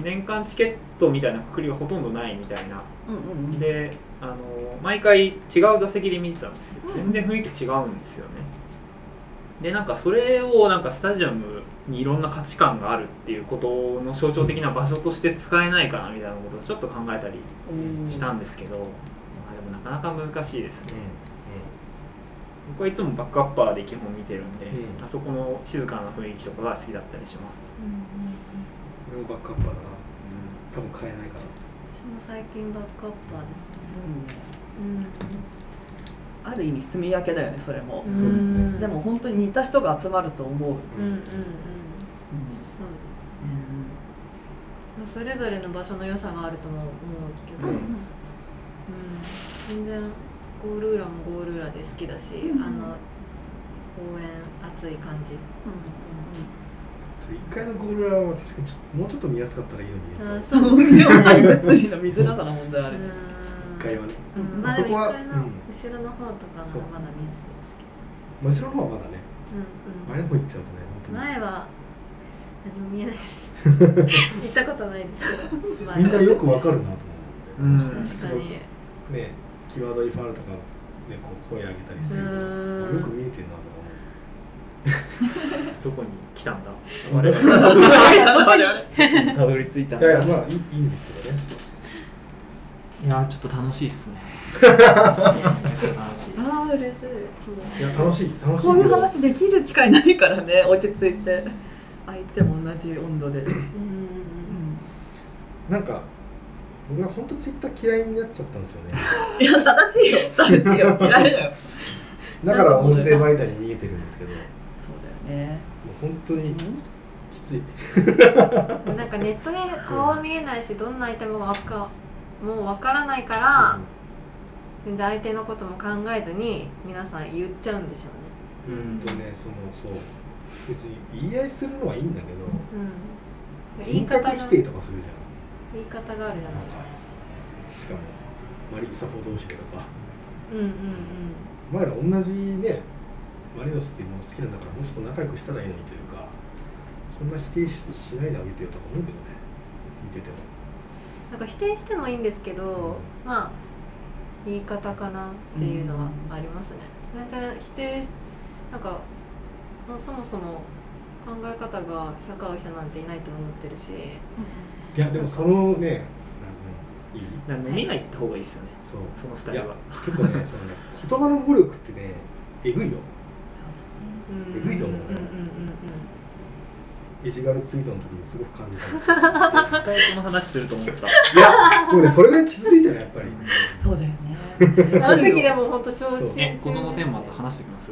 年間チケットみたいなくくりがほとんどないみたいな。うんうんうん。であの毎回違う座席で見てたんですけどうん。全然雰囲気違うんですよね。でなんかそれをなんかスタジアムにいろんな価値観があるっていうことの象徴的な場所として使えないかなみたいなことをちょっと考えたりしたんですけど、まあ、でもなかなか難しいですね。僕はいつもバックアッパーで基本見てるんで、うん。あそこの静かな雰囲気とかが好きだったりします、俺もバックアッパーだな。多分買えないから。私も最近バックアッパーですね。うん。ある意味住み分けだよねそれも、そうですね。でも本当に似た人が集まると思う、うんうんうん。そうですね。まあそれぞれの場所の良さがあるとも思うけど、ううん。ん全然ゴール裏もゴール裏で好きだし、うん。あの応援熱い感じ1階のゴールラは確かにもうちょっと見やすかったらいいのにそう。い う物理の見づらさの問題ある、1階はねうんまあそこは後ろの方とかまだ見やすいですけまあ後ろの方はまだねど、前の方行っちゃうとね前は何も見えないです行ったことないですみんなよくわかるなと思う、うん確かにね際どいファウルとかねこう声上げたりしてるよく見えてるなとどこに来たんだ？たどり着いたん いやいだやまあいいいいんですけどね。いやーちょっと楽しいっすね。楽しい。めちゃくちゃ楽しい。ああ嬉しい。いや楽しい楽しいこういう話できる機会ないからね落ち着いて。相手も同じ温度で、うん。うん。なんか僕は本当ツイッター嫌いになっちゃったんですよね。いや正しいよ。正しいよ。嫌いだよ。だから音声媒体に逃げてるんですけどもそう本当にきつい。なんかネットで顔は見えないしどんなアイテムがわかもうわからないから全然相手のことも考えずに皆さん言っちゃうんでしょうね。うん。とねそのそう。別に言い合いするのはいいんだけどうん。言い人格方が否定とかするじゃん。言い方があるじゃなんかしかもマリサポ同士でとか。ないうんうん。お前ら同じねマリノスっていうの好きなんだからもうちょっと仲良くしたらいいのにというかそんな否定ししないであげてよとか思うけどね見てても。なんか否定してもいいんですけどまあ言い方かなっていうのはありますね。全然否定なんかもうそもそも考え方が100合う人なんていないと思ってるし。いやでもそのねあのいい？だから飲み屋行った方がいいですよね。そう。その二いや人は結構ねそのね言葉の暴力ってねえぐいよ。うんえぐいと思う。うんうんうんエジガルツイートの時にすごく感じた。絶対この話すると思った。いやもうねそれが傷ついたねやっぱり。そうだよね。うんあの時でも本当昇進中えこのテーマと話してきます？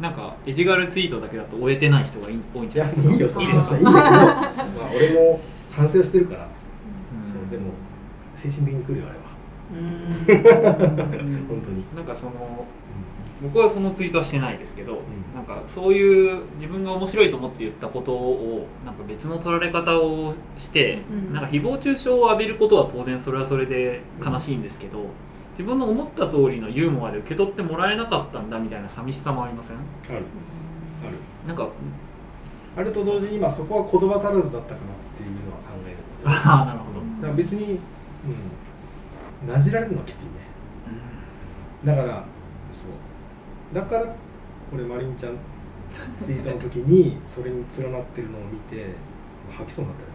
なんかエジガルツイートだけだと終えてない人がい多いんいじゃない？ですかやいいよそんいいんだけどまあ俺も反省はしてるから。うん。そうでも精神的に来るよあれは。うん。本当に。なんかその僕はそのツイートはしてないですけど、ん。なんかそういう自分が面白いと思って言ったことをなんか別の取られ方をして、うん。なんか誹謗中傷を浴びることは当然それはそれで悲しいんですけど、自分の思った通りのユーモアで受け取ってもらえなかったんだみたいな寂しさもありません？ある。ある。なんかあれと同時にまあそこは言葉足らずだったかなっていうのは考えるので。ああなるほど、だから別に、うん、なじられるのはきついね。だからだから俺マリンちゃんツイートの時に それに連なってるのを見て吐きそうになったね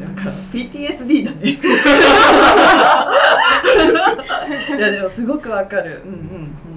なんか PTSD だね。いやでもすごくわかる。うんうん。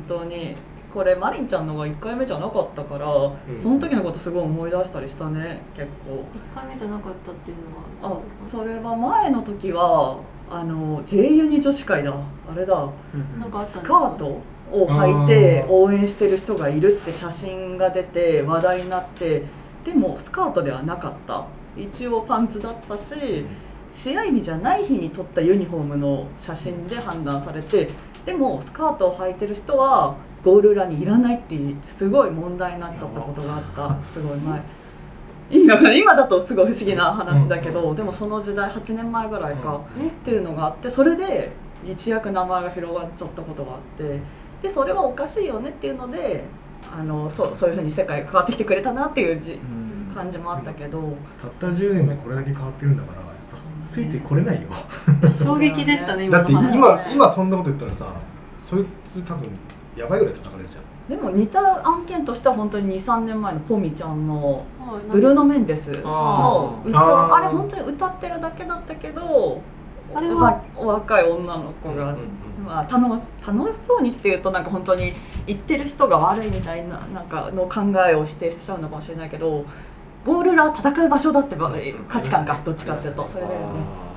本当に。これマリンちゃんのが1回目じゃなかったから、ん。その時のことすごい思い出したりしたね結構。1回目じゃなかったっていうのは。あそれは前の時はあの J ユニ女子会だ。あれだ。うんなんスカート？を履いて応援してる人がいるって写真が出て話題になってでもスカートではなかった。一応パンツだったし試合日じゃない日に撮ったユニフォームの写真で判断されてでもスカートを履いてる人はゴール裏にいらないってすごい問題になっちゃったことがあった。すごい前。今だとすごい不思議な話だけどでもその時代8年前ぐらいかえ？っていうのがあってそれで一躍名前が広がっちゃったことがあってでそれはおかしいよねっていうのであのそうそういうふうに世界が変わってきてくれたなっていうじうん。感じもあったけど。たった10年でこれだけ変わってるんだからついてこれないよ。衝撃でしたねだって今今今そんなこと言ったらさそいつ多分やばいぐらい叩かれるじゃん。でも似た案件としては本当に23年前のポミちゃんのはいブルーノ・メンデスのあ歌あれ本当に歌ってるだけだったけどあれは？わ若い女の子が、うんうんまあ、楽し楽しそうにっていうとなんか本当に言ってる人が悪いみたいななんかの考えを否定しちゃうのかもしれないけどゴール裏は戦う場所だってば価値観かどっちかっていうとそれだよね。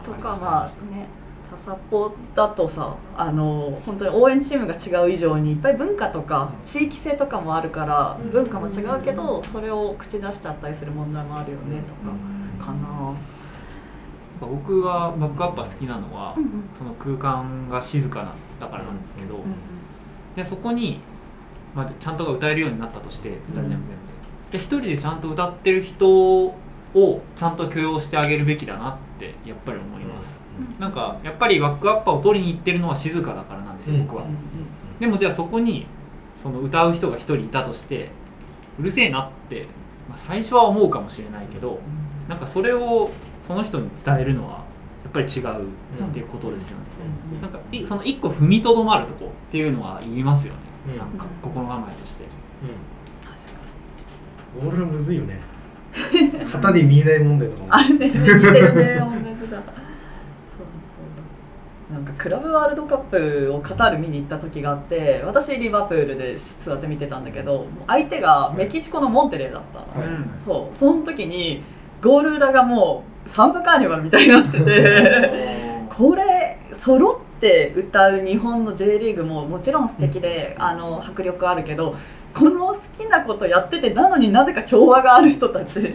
とかまあねタサポだとさあの本当に応援チームが違う以上にいっぱい文化とか地域性とかもあるからうん文化も違うけどそれを口出しちゃったりする問題もあるよねとかかな。僕はバックアッパー好きなのは、うんうん。その空間が静かなだからなんですけど、うんでそこに、まあ、ちゃんとが歌えるようになったとしてスタジアム全部でで一人でちゃんと歌ってる人をちゃんと許容してあげるべきだなってやっぱり思います、なんかやっぱりバックアッパーを取りに行ってるのは静かだからなんですよ、うん。僕は。うんうんでもじゃあそこにその歌う人が一人いたとしてうるせえなって、まあ、最初は思うかもしれないけどなんかそれをその人に伝えるのはやっぱり違うっていうことですよね、うん。なんかいその一個踏みとどまるとこっていうのは言いますよね、うん。なんか心構えとして、うん、オールむずいよね。旗で見えない問題とかも。あれね似てるね同じだそうだそう。だなんかクラブワールドカップをカタール見に行った時があって私リバプールで座って見てたんだけど相手がメキシコのモンテレーだったの、はいうん。そう。その時にゴール裏がもうサンプカーニバルみたいになってて これ揃って歌う日本の J リーグももちろん素敵で、あの迫力あるけどこの好きなことやっててなのになぜか調和がある人たち。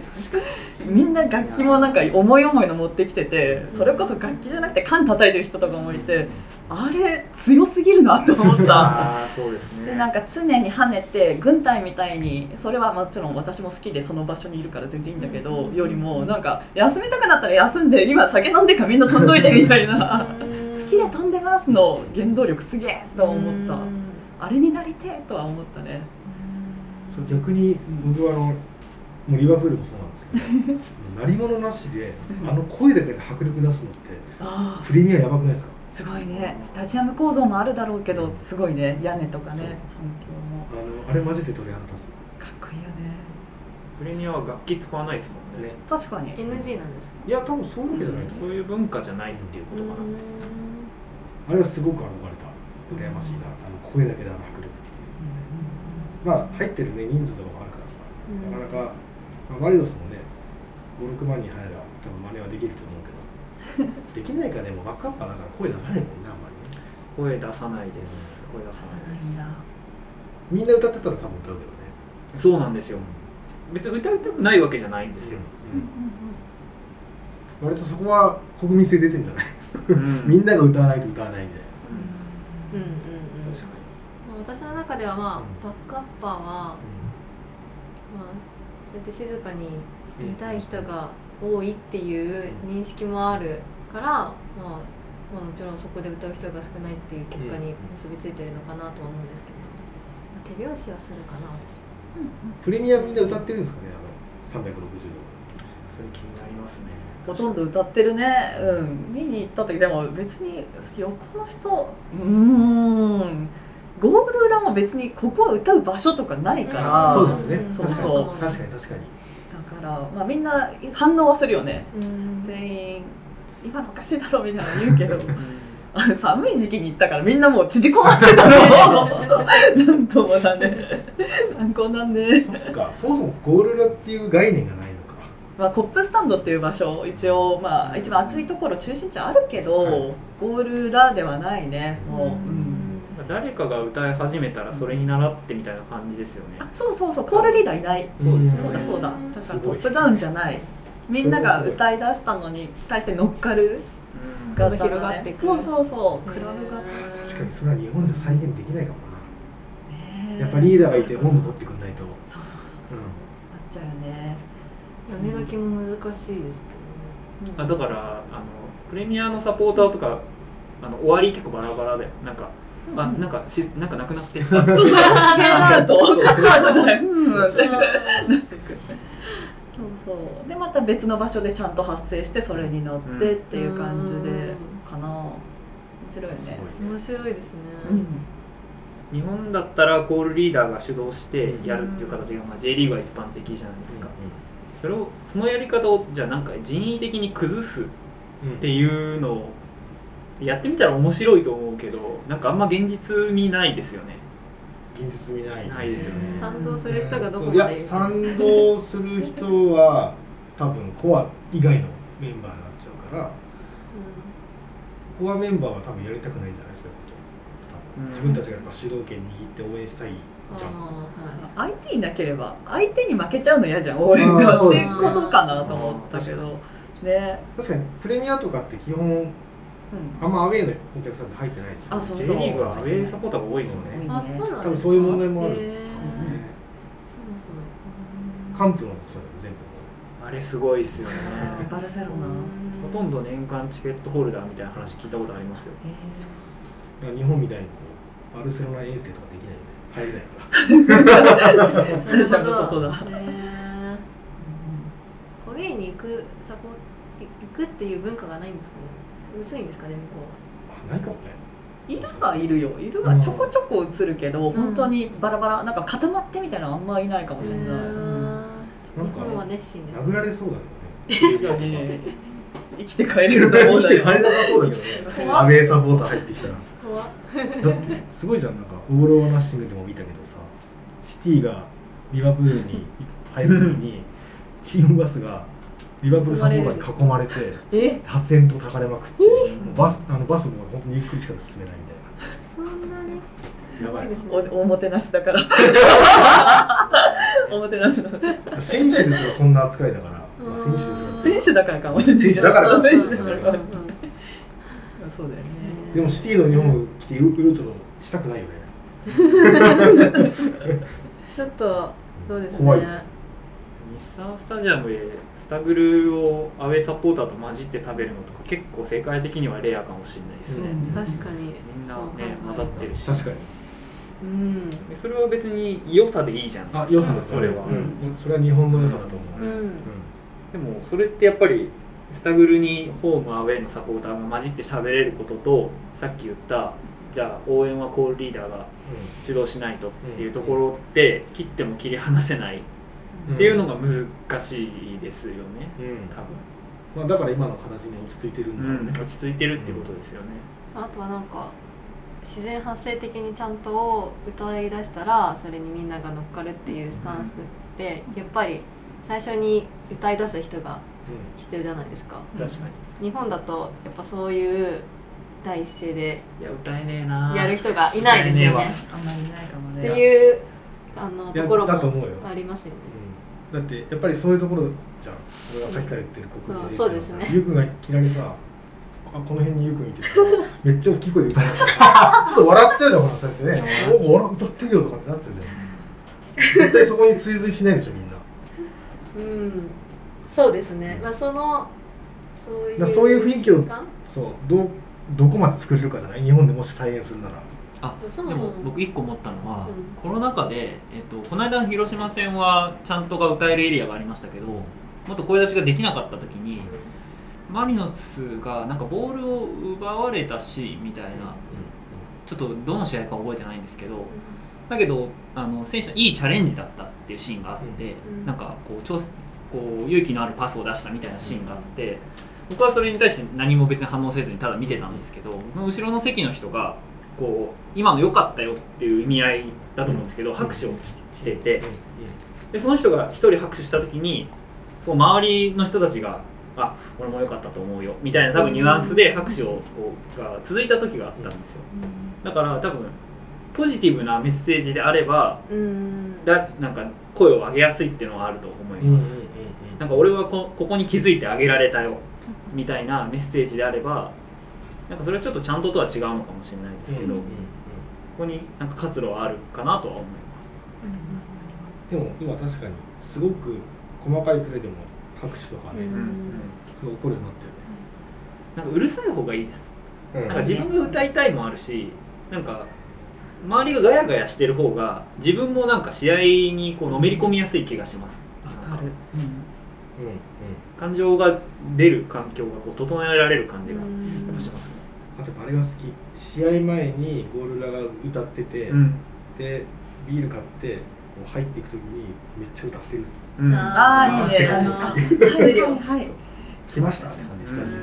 みんな楽器もなんか思い思いの持ってきててそれこそ楽器じゃなくて缶叩いてる人とかもいてあれ強すぎるなと思った。そうですね。でなんか常に跳ねて軍隊みたいにそれはもちろん私も好きでその場所にいるから全然いいんだけどよりもなんか休みたくなったら休んで今酒飲んでからみんな飛んどいてみたいな。好きで飛んでますの原動力すげえと思った。あれになりてえとは思ったねそう逆に僕はあのもうリバプールもそうなんですけど鳴り物なしであの声だけで迫力出すのってあプレミアやばくないですか？すごいね。スタジアム構造もあるだろうけどすごいね。屋根とかね反響も。あのあれマジで鳥肌立つ。かっこいいよね。プレミアは楽器使わないですもんね。ね。確かに。NG なんですか？いや多分そういうわけじゃないう。そういう文化じゃないっていうことかな、あれはすごく憧れた。羨ましいな。あの声だけであまあ入ってるね人数とかもあるからさ。なかなか、まあ、マリノスもね56万人入れば多分真似はできると思うけど。できないかでもバックアッパーだから声出さないもんねあんまりね。声出さないです。声出さないです。みんな歌ってたら多分歌うけどね。そうなんですよ。別に歌いたくないわけじゃないんですよ、割とそこは国民性出てんじゃない、うん。みんなが歌わないと歌わないみたいうんうんうん私の中ではまあバックアッパーは、まあ、そうやって静かに見たい人が多いっていう認識もあるから、まあ、まあもちろんそこで歌う人が少ないっていう結果に結びついてるのかなとは思うんですけど、まあ手拍子はするかな私は。プレミアみんな歌ってるんですかねあの360度。それ気になりますね。ほとんど歌ってるね。うん。見に行った時でも別に横の人うーんゴール裏も別にここは歌う場所とかないから、そうですね。そうそう。確かに確かに。だから、まあ、みんな反応はするよね。うん。全員今のおかしいだろみたいなの言うけど。あの 寒い時期に行ったからみんなもう縮こまってたの。なんともだね。参考なんで、そっか。そもそもゴール裏っていう概念がないのか。まあ、コップスタンドっていう場所一応、まあ、一番暑いところ中心地あるけど、はい。ゴール裏ではないね。もう、うん誰かが歌い始めたらそれに習ってみたいな感じですよね。あそうそうそうコールリーダーいないそうですそうだそうだ。だからトップダウンじゃない。みんなが歌い出したのに対して乗っかるうん。型だね。広がってくそうそうそう。クラブ型確かにそれは日本じゃ再現できないかもねなやっぱリーダーがいて温度取ってくんないと。そうそうそうそう、うなっちゃうよね。やめ書きも難しいですけどね。あだからあのプレミアのサポーターとかあの終わり結構バラバラでなんか、あなんかしなんかなくなってる。フェード。アウトそうそう。フェードじゃない。うん。そうそう。そうそう。でまた別の場所でちゃんと発生してそれに乗ってっていう感じでかな。面白いよね。面白いですね。うん。日本だったらコールリーダーが主導してやるっていう形が、まあ、J リーグは一般的じゃないですか、それをそのやり方をじゃあなんか人為的に崩すっていうのをやってみたら面白いと思うけどなんかあんま現実にないですよね。現実味ないないですよね。賛同する人がどこまいでいるや賛同する人は多分コア以外のメンバーになっちゃうからコアメンバーは多分やりたくないんじゃない？ですか自分たちがやっぱ主導権握って応援したいじゃんあ相手いなければ相手に負けちゃうの嫌じゃん。応援が。ってことかなと思ったけど。ね。確かにプレミアとかって基本うん。あんまアウェーのお客さんって入ってないですよあそう J そう。リーグはアウェーサポーターが多いですよね。うん。あそうなんですか？多分そういう問題もあるそもそもカンプのそう全部あれすごいですよね。バルセロナほとんど年間チケットホルダーみたいな話聞いたことありますよ。えー。日本みたいにこうバルセロナ遠征とかできないよね入れないからスタジアムの外だアウェーに行くサポい行くっていう文化がないんですか？ね薄いんですかね向こあないかもね。いるはいるよ。いるはちょこちょこ映るけど、本当にバラバラなんか固まってみたいなのあんまいないかもしれない、うはうん。なんか日本は熱心です。殴られそうだけどね生きて帰れる生きて帰れなさそうだけどね。アウェーサポーター入ってきたら。だってすごいじゃんなんかオーローナッシングでも見たけどさ。シティがリバプールに入る時に チームバスがリバプールサポーターに囲まれてえ？発煙筒たかれまくってバスあのバスも本当にゆっくりしか進めないみたいそんなに？なやばい。ですねおおもてなしだから。おもてなしだ選手ですらそんな扱いだから、まあ、選手ですら選手だからかもしれない。選手だからか選手だからかもしれないうん。そうだよね。でもシティの日本を着てうろちょろしたくないよね。ちょっとそうですね。怖い。日産スタジアムでスタグルをアウェーサポーターと混じって食べるのとか結構世界的にはレアかもしれないですね、うん。確かに。みんなね混ざってるし。確かに。うん。でそれは別に良さでいいじゃん。あ良さだそれは、うん、それは日本の良さだと思う、うん。でもそれってやっぱりスタグルにホームアウェーのサポーターが混じって喋れることとさっき言ったじゃあ応援はコールリーダーが主導しないとっていうところって切っても切り離せないっていうのが難しいですよね。うん。多まあ、だから今の形に落ち着いてるんだろう分、ね、落ち着いてるってことですよね、あとはなんか自然発生的にちゃんと歌い出したらそれにみんなが乗っかるっていうスタンスってやっぱり最初に歌い出す人が必要じゃないですか。確かに。日本だとやっぱそういう第一声でいや歌えねえな。やる人がいないですよね。あんまりいないかもっねていうあのところもだと思うよ。ありますよね。うん、だってやっぱりそういうところじゃん。俺がさっきから言ってる国民うんそうですね。ゆうくんがいきなりさあこの辺にゆうくんいてさ めっちゃ大きい声で歌ってさちょっと笑っちゃうじゃんほらそうやってね「おお笑歌ってるよ」とかってなっちゃうじゃん。絶対そこに追随しないでしょみんな。うんそうですね。まあそのそういうそういう雰囲気をそうどうどこまで作れるかじゃない？日本でもし再現するならあそもそもでも僕一個思ったのは、うん。コロナ禍で、えっと、この間の広島戦はちゃんとが歌えるエリアがありましたけどもっと声出しができなかった時にマリノスがなんかボールを奪われたしみたいなちょっとどの試合か覚えてないんですけどだけどあの選手のいいチャレンジだったっていうシーンがあって、うん。なんかこう超こう勇気のあるパスを出したみたいなシーンがあって僕はそれに対して何も別に反応せずにただ見てたんですけど僕の後ろの席の人がこう今の良かったよっていう意味合いだと思うんですけど、拍手をししていてでその人が一人拍手した時にそう周りの人たちが「あ俺も良かったと思うよ」みたいな多分ニュアンスで拍手をこうが続いた時があったんですよ。だから多分ポジティブなメッセージであればうん。だなんか声を上げやすいっていうのはあると思います、なんか俺はこここに気づいてあげられたよみたいなメッセージであればなんかそれはちょっとちゃんととは違うのかもしれないですけど、ここになんか活路はあるかなとは思います。でも今確かにすごく細かいプレーでも拍手とかね、うんすごい起こるようになっなんかうるさい方がいいです。なんか自分が歌いたいもあるしなんか周りがガヤガヤしてる方が自分もなんか試合にこうのめり込みやすい気がします。わかる、うん。うん。感情が出る環境がこう整えられる感じがやっぱします。ねあとあれが好き。試合前にゴールラが歌ってて、うん。でビール買って入っていく時にめっちゃ歌ってる。うん。ああいいね。あのはい。来ましたって感じスタジうん。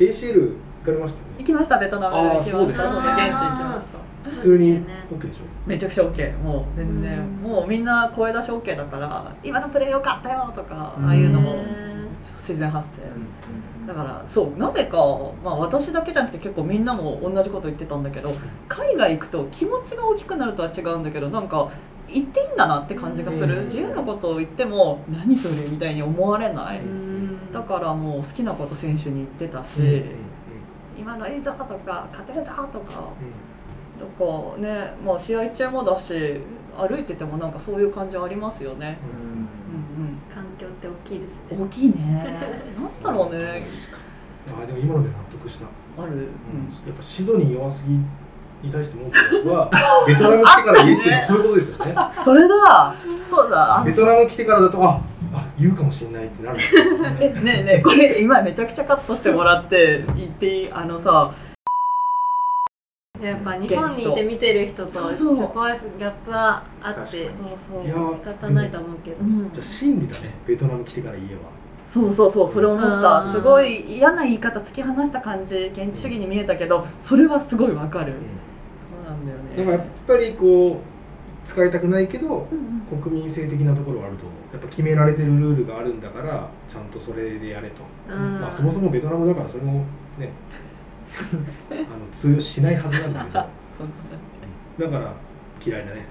オ ACL 行かれましたよね？行きましたベトナム。あー行きました。そうです現地ね。行きました普通に OK でしょ？めちゃくちゃ OK もう全然うん。もうみんな声出し OK だから今のプレー良かったよとかうん。ああいうのもへ自然発生だからそうなぜか、まあ、私だけじゃなくて結構みんなも同じこと言ってたんだけど海外行くと気持ちが大きくなるとは違うんだけどなんか言っていいんだなって感じがする、うん。自由なことを言っても何それみたいに思われない、うん。だからもう好きなこと選手に言ってたし、今のいいぞとか勝てるぞとかうん。とかね、まあ、試合中もだし歩いててもなんかそういう感じありますよね。うん。うん環境って大きいですね大きいね。なんだろうね。あでも今ので納得した、ある。やっぱシドニー弱すぎに対して文句は ベトナム来てから言えっていうのはそういうことですよね それだ。そうだ。あベトナム来てからだとああ言うかもしれないってなるんですよえねえねえこれ今めちゃくちゃカットしてもらって言っていい？あのさやっぱ日本にいて見てる人とそうそう。そこはギャップはあってそういや仕方ないと思うけど。うん。じゃあ真理だね。ベトナム来てから言えば。そうそうそうそれ思っうんた。すごい嫌な言い方突き放した感じ現地主義に見えたけどそれはすごいわかる。そうなんだよね。だからやっぱりこう使いたくないけどうんうん。国民性的なところはあるとやっぱ決められてるルールがあるんだからちゃんとそれでやれと、うん。まあ、そもそもベトナムだからそれもねあの通用しないはずなんだけど。だから嫌いだね。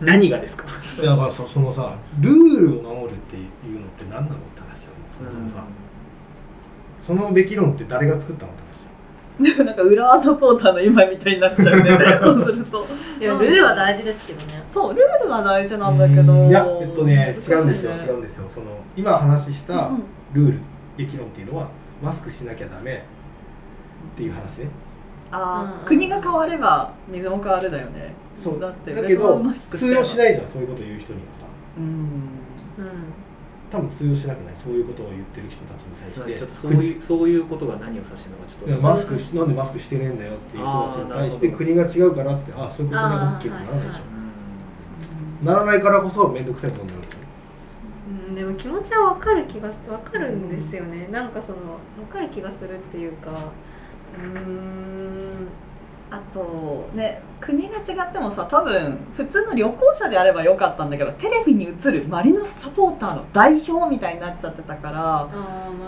何がですか？だからさそのさルールを守るっていうのって何なのって話だよ。そもそもさ、そのべき論って誰が作ったのって話だよ。なんか浦和サポーターの今みたいになっちゃうね。そうすると。いやルールは大事ですけどね。そうルールは大事なんだけど。いやえっとね違うんですよ違うんですよ。その今話したうんうん。ルールべき論っていうのはマスクしなきゃダメっていう話ね。あー。うん国が変われば水も変わるだよね。そう。だってだけど通用しないじゃんそういうこと言う人には。さうん。うん多分通用しなくないそういうことを言ってる人たちに対して。ちょっとそういうそういうことが何を指してるのかちょっと。マスクしなんでマスクしてねえんだよっていう人たちに対して国が違うからっつってあそういうことね OK ってならないでしょ、うんならないからこそ面倒くさいことになるうん、でも気持ちはわかる気がすわかるんですよね、なんかそのわかる気がするっていうかうーん。あとね国が違ってもさ多分普通の旅行者であればよかったんだけどテレビに映るマリノスサポーターの代表みたいになっちゃってたから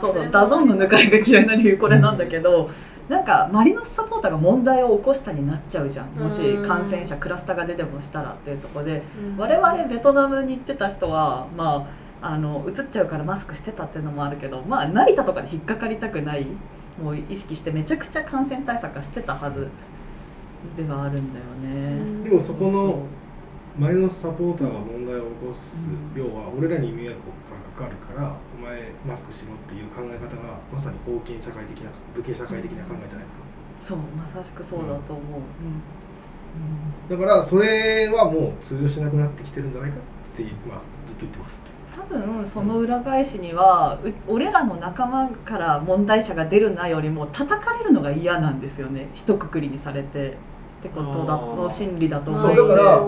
そうそう DAZN の抜かれが嫌いな理由これなんだけど、なんかマリノスサポーターが問題を起こしたになっちゃうじゃん。もしうん感染者クラスターが出てもしたらっていうところで。うん。我々ベトナムに行ってた人はまああの移っちゃうからマスクしてたっていうのもあるけどまあ成田とかで引っかかりたくないもう意識してめちゃくちゃ感染対策はしてたはずではあるんだよね。でもそこのマリノスサポーターが問題を起こす、うん。要は俺らに迷惑がかかるからお前マスクしろっていう考え方がまさに封建社会的な武家社会的な考えじゃないですか。そうまさしくそうだと思う。うん。だからそれはもう通用しなくなってきてるんじゃないか。って、まあ、ずっと言ってます。多分その裏返しにはう俺らの仲間から問題者が出るなよりも叩かれるのが嫌なんですよね。一括りにされて。ってことだの心理だと思そううだから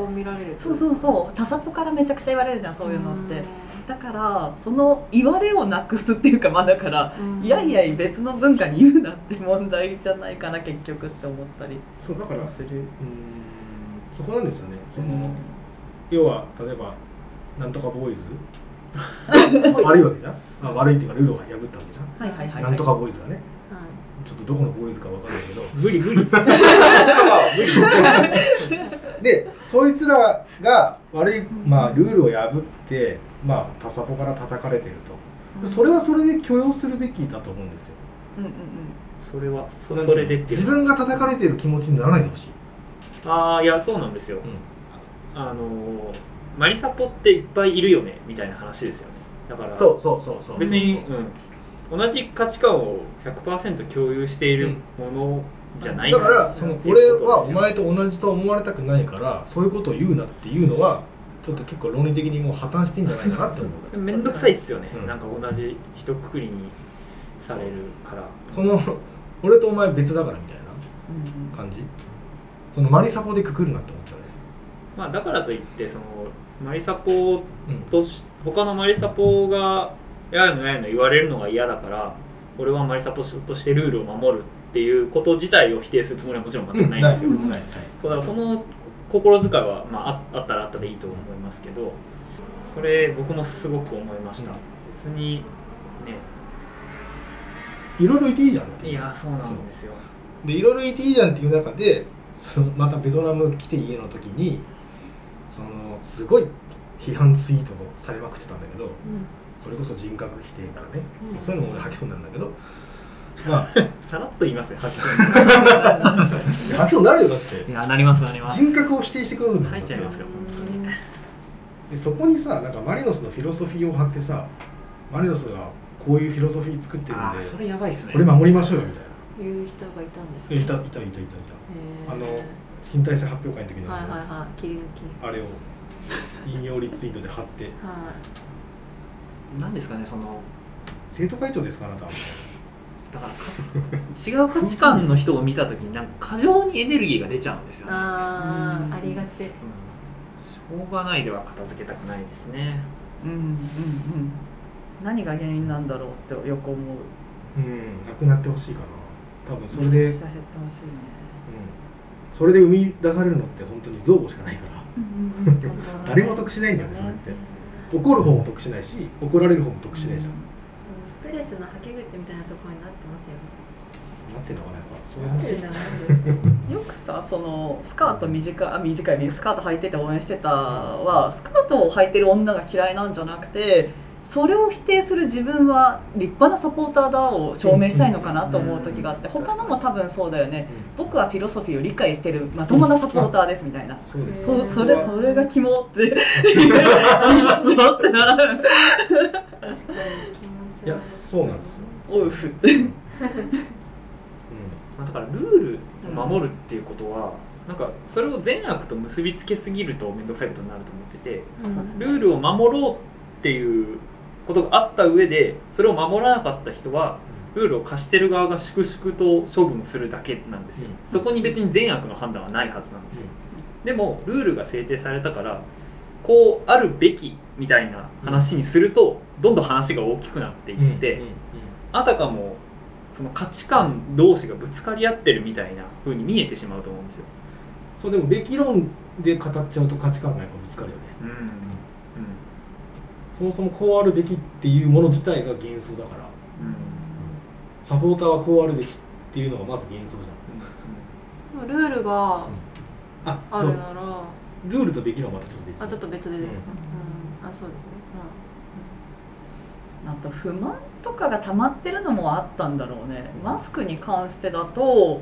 そうそうそうそう。タサポからめちゃくちゃ言われるじゃんそういうのって。だからその言われをなくすっていうかまあだからうん。いやいや別の文化に言うなって問題じゃないかな結局って思ったりそうだからする。うーんそこなんですよね。その、うん。要は例えばなんとかボーイズ？悪いわけじゃん？あ悪いっていうかルールを破ったわけじゃん、はいはいはいはい。なんとかボーイズがね。はちょっとどこのボーイズかわかんないけど。無理無理。でそいつらが悪い、まあ、ルールを破って、まあ、タサポから叩かれてると。それはそれで許容するべきだと思うんですよ。うんうんうん。それはそそれでっていう。自分が叩かれてる気持ちにならないでほしい、ああいやそうなんですよ、あのーマリサポっていっぱいいるよねみたいな話ですよね。だからそうそうそうそう。別に、うん、同じ価値観を100%共有しているものじゃないだからその俺はお前と同じと思われたくないからそういうことを言うなっていうのはちょっと結構論理的にもう破綻してんじゃないかなって思う。めんどくさいっすよね、うん。なんか同じ一括りにされるから。その俺とお前別だからみたいうん。な感じ？そのマリサポでくくるなって思っちゃうね。まあだからといってそのマリサポうん。とし他のマリサポがややのややの言われるのが嫌だから俺はマリサポとしてルールを守るっていうこと自体を否定するつもりはもちろん全くないんですよ、うん。そうだからその心遣いは、まあ、ああったらあったでいいと思いますけどそれ僕もすごく思いました、うん。別にね。いろいろいていいじゃんっていやそうなんですよ。でいろいろいていいじゃんっていう中でそのまたベトナム来て家の時にそのすごい批判ツイートをされまくってたんだけどいそれこそ人格否定からね、うん。そういうのも俺吐きそうになるんだけど。まあ。さらっと言いますね吐きそう吐きそうになるよだって。にいやなりますなります。人格を否定してくるんだ吐いちゃいますよ本当に。でそこにさなんかマリノスのフィロソフィーを貼ってさマリノスがこういうフィロソフィー作ってるんでそれやばいっすね。これ守りましょうよみたいな。言う人がいたんですか？いたいたいたいたいた。あの新体制発表会の時の、はいはいはい切り抜き。あれを引用リツイートで貼って。はなんですかねその生徒会長ですかあなただからか違う価値観の人を見た時になんか過剰にエネルギーが出ちゃうんですよいね、うん。あーありがち。うん。しょうがないでは片付けたくないですね。うんうんうん。何が原因なんだろうってよく思う。うんなくなってほしいかな。多分それで、減ってほしいねそれで生み出されるのって本当に憎悪しかないから。誰も得しないんだよねそれって。怒る方も得しないし怒られる方も得しないじゃん、ストレスのはけ口みたいなところになってますよね。なってんのかなやっぱ。そういう話よくさそのスカート短いあ短いスカート履いてて応援してたはスカートを履いてる女が嫌いなんじゃなくてそれを否定する自分は立派なサポーターだを証明したいのかなと思う時があってうん他のも多分そうだよね。僕はフィロソフィーを理解してるまともなサポーターですみたいな。そそそれそれが肝って一緒ってなら 確かにい。やはそうなんですよ、おうふってうまあだからルールを守るっていうことは、なんかそれを善悪と結びつけすぎると面倒くさいことになると思っててうん。ルールを守ろうっていうことがあった上でそれを守らなかった人はルールを貸してる側が粛々と処分するだけなんですよ、うん。そこに別に善悪の判断はないはずなんですよ、でもルールが制定されたからこうあるべきみたいな話にするとどんどん話が大きくなってんいって、うんうんあたかもその価値観同士がぶつかり合ってるみたいな風に見えてしまうと思うんですよ。そうでもべき論で語っちゃうと価値観がやっぱぶつかるよね。うんうんそもそもこうあるべきっていうもの自体が幻想だから。サポーターはこうあるべきっていうのがまず幻想じでもルールがゃん。ああるなら。ルールとべき論はまたちょっと別。あちょっと別でですか、ううん。あそうですね、あ。と不満とかが溜まってるのもあったんだろうね。マスクに関してだと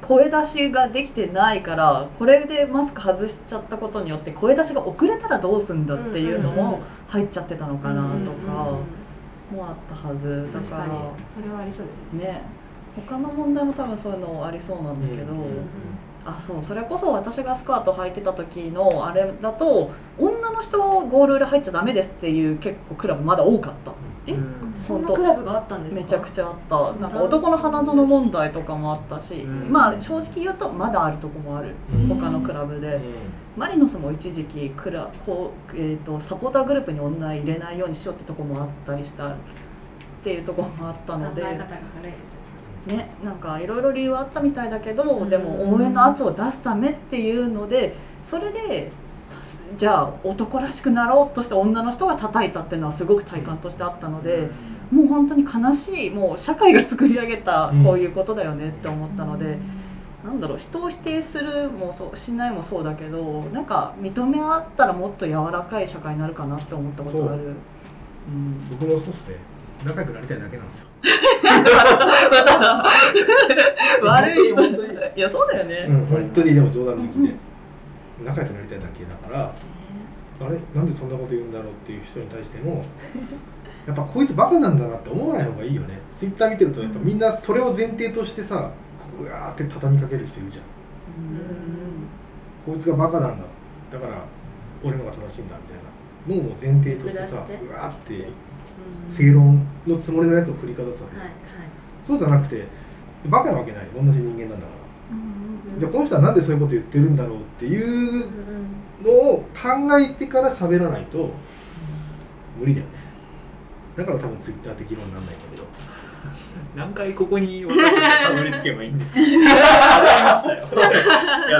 声出しができてないからこれでマスク外しちゃったことによって声出しが遅れたらどうすんだっていうのも入っちゃってたのかなとかもあったはず。だからに。それはありそうですね。ね他の問題も多分そういうのありそうなんだけど、あそうそれこそ私がスカート履いてた時のあれだと女の人ゴール裏入っちゃダメですっていう結構クラブまだ多かったえうん。そんなクラブがあったんですか？めちゃくちゃあった。なんか男の花園問題とかもあったし、うん。まあ正直言うとまだあるとこもある、うん。他のクラブで、マリノスも一時期クラこう、えー、とサポーターグループに女入れないようにしようってとこもあったりした。っていうとこもあった考ので。え方が軽いですね。なんかいろいろ理由はあったみたいだけど、うん。でも応援の圧を出すためっていうのでそれでじゃあ男らしくなろうとして女の人が叩いたっていうのはすごく体感としてあったので、もう本当に悲しいもう社会が作り上げたこういうことだよねって思ったので、なんだろう人を否定するもそうしないもそうだけどなんか認め合ったらもっと柔らかい社会になるかなって思ったことがある。う。ん、僕もそうっすね。仲良くなりたいだけなんですよ。悪い人いやそうだよね、うん本当にでも冗談抜きで仲良くなりたいだけだからあれなんでそんなこと言うんだろうっていう人に対しても やっぱこいつバカなんだなって思わない方がいいよね。ツイッター見てるとやっぱみんなそれを前提としてさこうやーって畳みかける人いるじゃん。こいつがバカなんだ。だから俺のが正しいんだみたいな。のを前提としてさうわーってうん。正論のつもりのやつを振りかざすわけじゃん、はいはい。そうじゃなくてバカなわけない。同じ人間なんだかじゃあこの人はなんでそういうこと言ってるんだろうっていううんのを考えてから喋らないと無理だよね。だから多分ツイッターって議論にならないんだけど。何回ここに私がたどり着けばいいんですか？ありましたよ。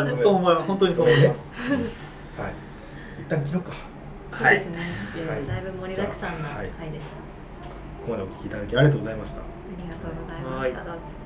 いやそう思います。本当にそう思います。はい。一旦切ろうか。そうですね、はい。だいぶ盛りだくさんなはい。回でした、ここまでお聞きいただきありがとうございました。ありがとうございました。はい